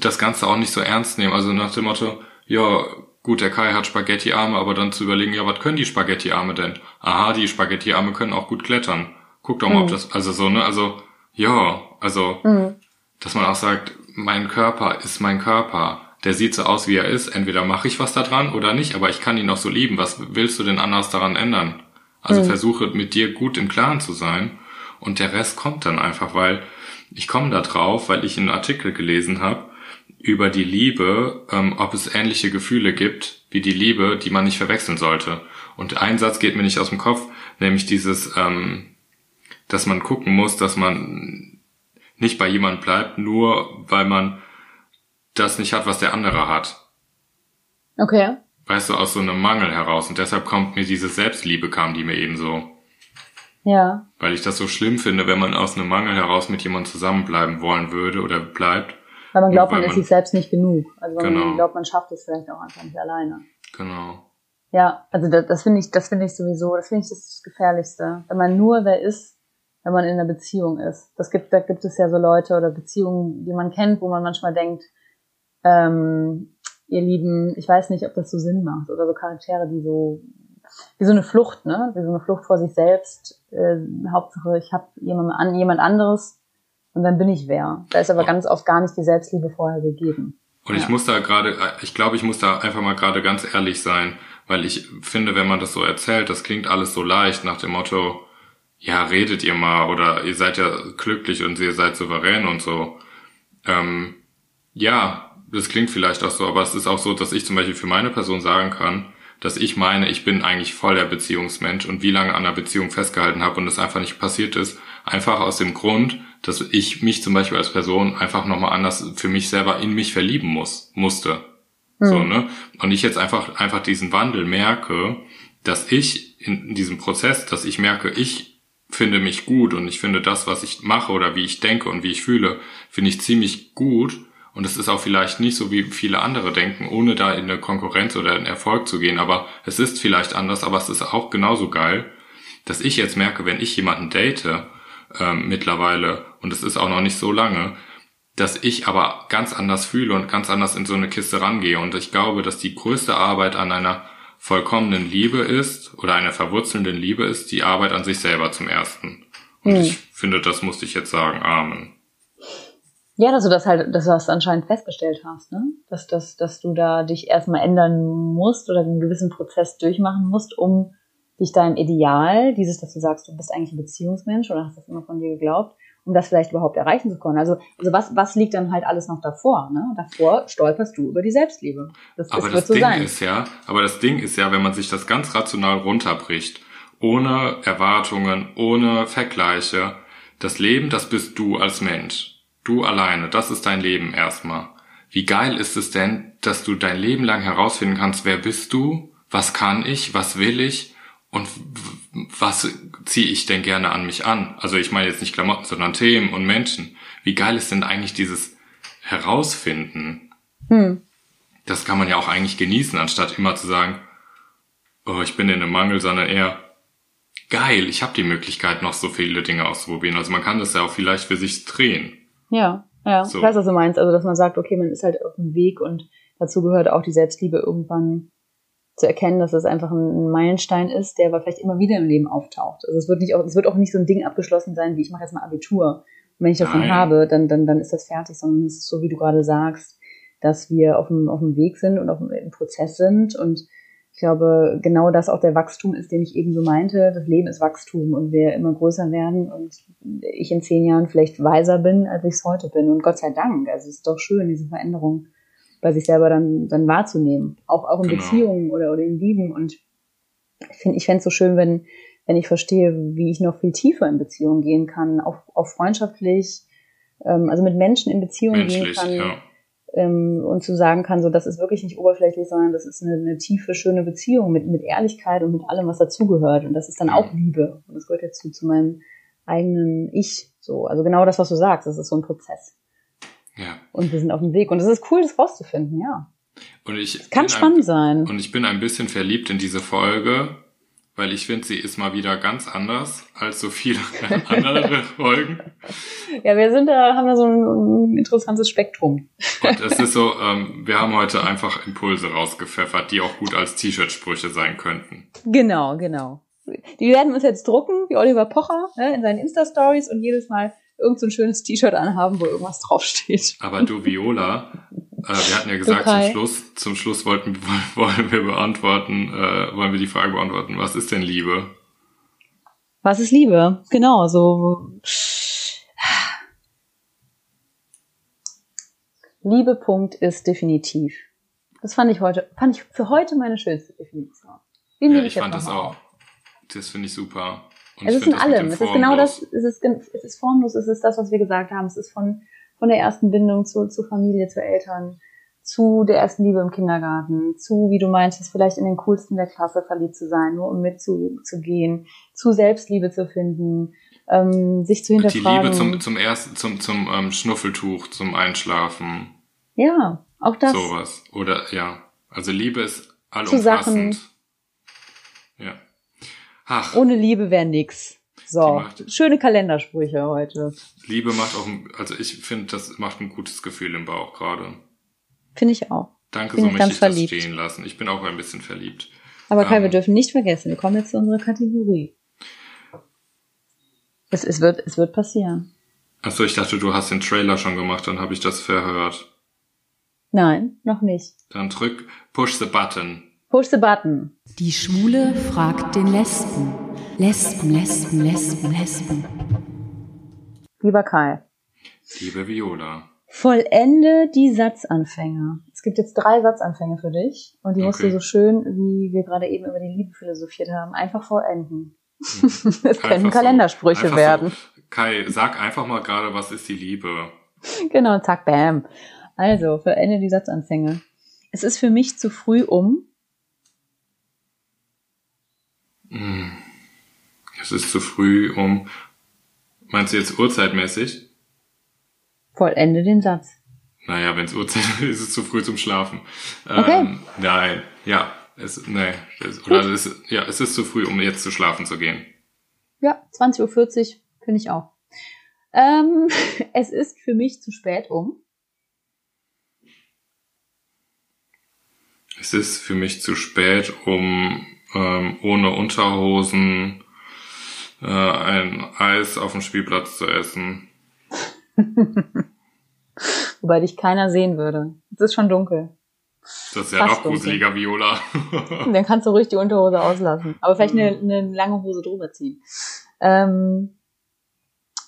das Ganze auch nicht so ernst nehmen. Also nach dem Motto, ja, gut, der Kai hat Spaghetti-Arme, aber dann zu überlegen, ja, was können die Spaghetti-Arme denn? Aha, die Spaghetti-Arme können auch gut klettern. Guck doch mal, ob Mhm. das, also so, ne, also, ja, also, Mhm. dass man auch sagt, mein Körper ist mein Körper. Der sieht so aus, wie er ist. Entweder mache ich was da dran oder nicht, aber ich kann ihn auch so lieben. Was willst du denn anders daran ändern? Also Mhm. versuche mit dir gut im Klaren zu sein und der Rest kommt dann einfach, weil ich komme da drauf, weil ich einen Artikel gelesen habe über die Liebe, ähm, ob es ähnliche Gefühle gibt wie die Liebe, die man nicht verwechseln sollte. Und ein Satz geht mir nicht aus dem Kopf, nämlich dieses, ähm, dass man gucken muss, dass man nicht bei jemand bleibt, nur weil man das nicht hat, was der andere hat. Okay. Weißt du, aus so einem Mangel heraus. Und deshalb kommt mir diese Selbstliebe kam, die mir eben so. Ja. Weil ich das so schlimm finde, wenn man aus einem Mangel heraus mit jemandem zusammenbleiben wollen würde oder bleibt. Weil man glaubt, Weil man ist sich selbst nicht genug. Also Genau. man glaubt, man schafft es vielleicht auch einfach nicht alleine. Genau. Ja, also das, das finde ich, das finde ich sowieso, das finde ich das Gefährlichste. Wenn man nur wer ist, wenn man in einer Beziehung ist. Das gibt, da gibt es ja so Leute oder Beziehungen, die man kennt, wo man manchmal denkt, ähm, ihr Lieben, ich weiß nicht, ob das so Sinn macht oder so Charaktere, die so wie so eine Flucht, ne? Wie so eine Flucht vor sich selbst. Äh, Hauptsache, ich habe jemand, an, jemand anderes und dann bin ich wer. Da ist aber Ja. ganz oft gar nicht die Selbstliebe vorher gegeben. Und ich Ja. muss da gerade, ich glaube, ich muss da einfach mal gerade ganz ehrlich sein, weil ich finde, wenn man das so erzählt, das klingt alles so leicht nach dem Motto, ja, redet ihr mal oder ihr seid ja glücklich und ihr seid souverän und so. Ähm, ja, das klingt vielleicht auch so, aber es ist auch so, dass ich zum Beispiel für meine Person sagen kann, dass ich meine, ich bin eigentlich voll der Beziehungsmensch und wie lange an einer Beziehung festgehalten habe und es einfach nicht passiert ist, einfach aus dem Grund, dass ich mich zum Beispiel als Person einfach nochmal anders für mich selber in mich verlieben muss, musste. So, ne? Und ich jetzt einfach, einfach diesen Wandel merke, dass ich in diesem Prozess, dass ich merke, ich finde mich gut und ich finde das, was ich mache oder wie ich denke und wie ich fühle, finde ich ziemlich gut. Und es ist auch vielleicht nicht so, wie viele andere denken, ohne da in eine Konkurrenz oder in Erfolg zu gehen. Aber es ist vielleicht anders, aber es ist auch genauso geil, dass ich jetzt merke, wenn ich jemanden date, ähm, mittlerweile, und es ist auch noch nicht so lange, dass ich aber ganz anders fühle und ganz anders in so eine Kiste rangehe. Und ich glaube, dass die größte Arbeit an einer vollkommenen Liebe ist oder einer verwurzelnden Liebe ist die Arbeit an sich selber zum ersten. Und Hm. ich finde, das musste ich jetzt sagen. Amen. Ja, dass du das halt, dass du das anscheinend festgestellt hast, ne? Dass, dass, dass du da dich erstmal ändern musst oder einen gewissen Prozess durchmachen musst, um dich deinem Ideal, dieses, dass du sagst, du bist eigentlich ein Beziehungsmensch oder hast das immer von dir geglaubt, um das vielleicht überhaupt erreichen zu können. Also, also was, was liegt dann halt alles noch davor, ne? Davor stolperst du über die Selbstliebe. Das, Aber das das wird so Ding sein. ist ja, aber das Ding ist ja, wenn man sich das ganz rational runterbricht, ohne Erwartungen, ohne Vergleiche, das Leben, das bist du als Mensch. Du alleine, das ist dein Leben erstmal. Wie geil ist es denn, dass du dein Leben lang herausfinden kannst, wer bist du, was kann ich, was will ich und was ziehe ich denn gerne an mich an? Also ich meine jetzt nicht Klamotten, sondern Themen und Menschen. Wie geil ist denn eigentlich dieses Herausfinden? Hm. das kann man ja auch eigentlich genießen, anstatt immer zu sagen, oh, ich bin in einem Mangel, sondern eher, geil, ich habe die Möglichkeit, noch so viele Dinge auszuprobieren. Also man kann das ja auch vielleicht für sich drehen. Ja, ja. So. Ich weiß, was du meinst. Also, dass man sagt, okay, man ist halt auf dem Weg und dazu gehört auch die Selbstliebe irgendwann zu erkennen, dass das einfach ein Meilenstein ist, der aber vielleicht immer wieder im Leben auftaucht. Also es wird nicht auch, es wird auch nicht so ein Ding abgeschlossen sein, wie ich mache jetzt mal Abitur. Und wenn ich das dann Nein. habe, dann, dann, dann ist das fertig, sondern es ist so, wie du gerade sagst, dass wir auf dem, auf dem Weg sind und auf dem im Prozess sind und glaube, genau das auch der Wachstum ist, den ich eben so meinte. Das Leben ist Wachstum und wir immer größer werden und ich in zehn Jahren vielleicht weiser bin, als ich es heute bin. Und Gott sei Dank. Also es ist doch schön, diese Veränderung bei sich selber dann, dann wahrzunehmen. Auch, auch in Genau. Beziehungen oder, oder in Lieben. Und ich finde ich fände es so schön, wenn, wenn ich verstehe, wie ich noch viel tiefer in Beziehungen gehen kann, auch, auch freundschaftlich, ähm, also mit Menschen in Beziehungen gehen kann ja. Ähm, und zu sagen kann, so das ist wirklich nicht oberflächlich, sondern das ist eine, eine tiefe, schöne Beziehung mit, mit Ehrlichkeit und mit allem, was dazugehört. Und das ist dann auch Liebe. Und das gehört dazu zu meinem eigenen Ich. So, also genau das, was du sagst, das ist so ein Prozess. Ja. Und wir sind auf dem Weg. Und es ist cool, das rauszufinden, ja. Und ich Kann bin spannend ein, sein. Und ich bin ein bisschen verliebt in diese Folge, weil ich finde, sie ist mal wieder ganz anders als so viele andere Folgen. Ja, wir sind da, haben da so ein, ein interessantes Spektrum. Und es ist so, ähm, wir haben heute einfach Impulse rausgepfeffert, die auch gut als T-Shirt-Sprüche sein könnten. Genau, genau. Die werden uns jetzt drucken, wie Oliver Pocher, ne, in seinen Insta-Stories und jedes Mal irgend so ein schönes T-Shirt anhaben, wo irgendwas draufsteht. Aber du, Viola, wir hatten ja gesagt, Okay. zum Schluss, zum Schluss wollten, wollen wir beantworten, äh, wollen wir die Frage beantworten, was ist denn Liebe? Was ist Liebe? Genau, so. Liebepunkt ist definitiv. Das fand ich heute, fand ich für heute meine schönste Definition. Den Ja, ich fand das auch. auf. Das finde ich super. Und Es ich ist in allem. Es ist genau das, es ist, es ist formlos, es ist das, was wir gesagt haben. Es ist von, von der ersten Bindung zu, zu Familie, zu Eltern, zu der ersten Liebe im Kindergarten, zu, wie du meintest, vielleicht in den coolsten der Klasse verliebt zu sein, nur um mitzugehen, zu Selbstliebe zu finden, ähm, sich zu Die hinterfragen. Liebe zum, zum ersten, zum, zum ähm, Schnuffeltuch, zum Einschlafen, ja, auch das. sowas. Oder ja. Also Liebe ist Zu Sachen. allumfassend. Ja. Ach, Ohne Liebe wäre nix. So, macht- schöne Kalendersprüche heute. Liebe macht auch, ein- also ich finde, das macht ein gutes Gefühl im Bauch gerade. Finde ich auch. Danke, Bin so ich möchte ganz ich das verliebt. stehen lassen. Ich bin auch ein bisschen verliebt. Aber Kai, Ähm. wir dürfen nicht vergessen, wir kommen jetzt zu unserer Kategorie. Es, es, wird, es wird passieren. Achso, ich dachte, du hast den Trailer schon gemacht, dann habe ich das verhört. Nein, noch nicht. Dann drück Push the Button. Push the button. Die Schwule fragt den Lesben. Lesben, Lesben, Lesben, Lesben. Lieber Kai, Liebe Viola. vollende die Satzanfänge. Es gibt jetzt drei Satzanfänge für dich und die musst Okay. du so schön, wie wir gerade eben über die Liebe philosophiert haben, einfach vollenden. Hm. Es Einfach können so. Kalendersprüche Einfach werden. So. Kai, sag einfach mal gerade, was ist die Liebe? Genau, zack, bam. Also, vollende die Satzanfänge. Es ist für mich zu früh um. Hm. Es ist zu früh, um. Meinst du jetzt uhrzeitmäßig? Vollende den Satz. Naja, wenn es Uhrzeit ist, ist es zu früh zum Schlafen. Okay. Ähm, nein, ja. Es, nee, es, oder es ist, ja, es ist zu früh, um jetzt zu schlafen zu gehen. Ja, 20.40 Uhr finde ich auch. Ähm, es ist für mich zu spät um. Es ist für mich zu spät, um ähm, ohne Unterhosen äh, ein Eis auf dem Spielplatz zu essen. Wobei dich keiner sehen würde. Es ist schon dunkel. Das ist ja Fast noch gruseliger, Viola. Dann kannst du ruhig die Unterhose auslassen. Aber vielleicht eine, eine lange Hose drüber ziehen. Ähm,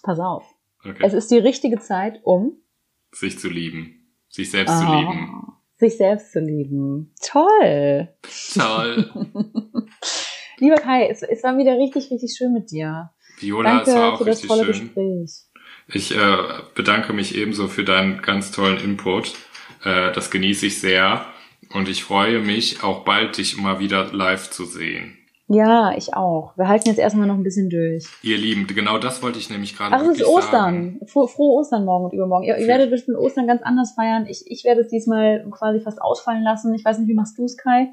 pass auf. Okay. Es ist die richtige Zeit, um Sich zu lieben. Sich selbst zu Ah, lieben. sich selbst zu lieben. Toll. Toll. Lieber Kai, es, es war wieder richtig, richtig schön mit dir. Viola, Danke es war auch für das richtig tolle schön. Gespräch. Ich äh, bedanke mich ebenso für deinen ganz tollen Input. Äh, das genieße ich sehr. Und ich freue mich, auch bald dich mal wieder live zu sehen. Ja, ich auch. Wir halten jetzt erstmal noch ein bisschen durch. Ihr Lieben, genau das wollte ich nämlich gerade Ach, es ist sagen. Ostern. Fro frohe Ostern morgen und übermorgen. Ihr, ihr werdet bestimmt Ostern ganz anders feiern. Ich, ich werde es diesmal quasi fast ausfallen lassen. Ich weiß nicht, wie machst du es, Kai?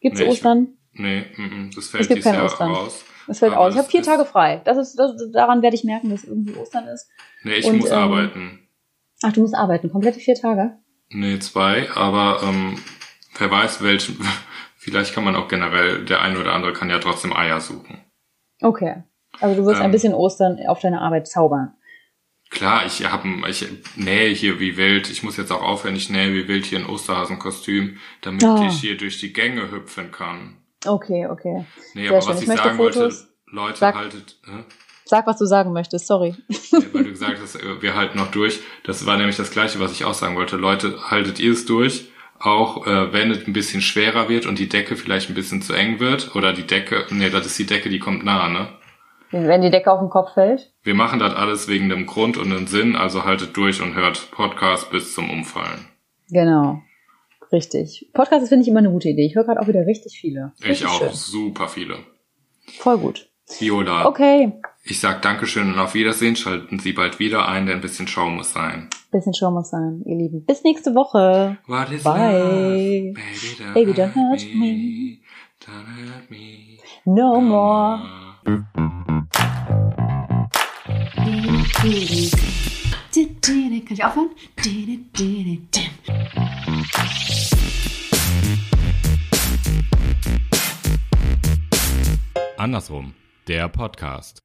Gibt's Nee, Ostern? Nee, mm, mm, das fällt Es gibt dieses kein Jahr Ostern. raus. Es fällt aus. Ich habe das vier Tage frei. Das ist, das, daran werde ich merken, dass irgendwie Ostern ist. Nee, ich Und, muss ähm, arbeiten. Ach, du musst arbeiten. Komplette vier Tage? Nee, zwei, aber ähm, wer weiß, welchen. Vielleicht kann man auch generell, der eine oder andere kann ja trotzdem Eier suchen. Okay. Also du wirst Ähm. ein bisschen Ostern auf deine Arbeit zaubern. Klar, ich hab, ein- ich nähe hier wie wild. Ich muss jetzt auch aufhören, ich nähe wie wild hier ein Osterhasenkostüm, damit Ah. ich hier durch die Gänge hüpfen kann. Okay, okay. Nee, Sehr aber schön. was Ich ich, sagen Fotos. wollte, Leute, Sag. haltet, hä? Sag, was du sagen möchtest. Sorry. Ja, weil du gesagt hast, äh, wir halten noch durch. Das war nämlich das Gleiche, was ich auch sagen wollte. Leute, haltet ihr es durch? Auch äh, wenn es ein bisschen schwerer wird und die Decke vielleicht ein bisschen zu eng wird. Oder die Decke, nee, das ist die Decke, die kommt nah, ne? Wenn die Decke auf den Kopf fällt. Wir machen das alles wegen dem Grund und dem Sinn, also haltet durch und hört Podcast bis zum Umfallen. Genau. Richtig. Podcast finde ich immer eine gute Idee. Ich höre gerade auch wieder richtig viele. Ich Richtig auch, Schön. super viele. Voll gut. Viola, Okay. ich sag Dankeschön und auf Wiedersehen. Schalten Sie bald wieder ein, denn ein bisschen Schau muss sein. Bisschen Show muss sein, ihr Lieben. Bis nächste Woche. What is Bye. love? Baby, don't, Baby, don't hurt, hurt me. me. Don't hurt me. No more. Kann ich aufhören? Andersrum, der Podcast.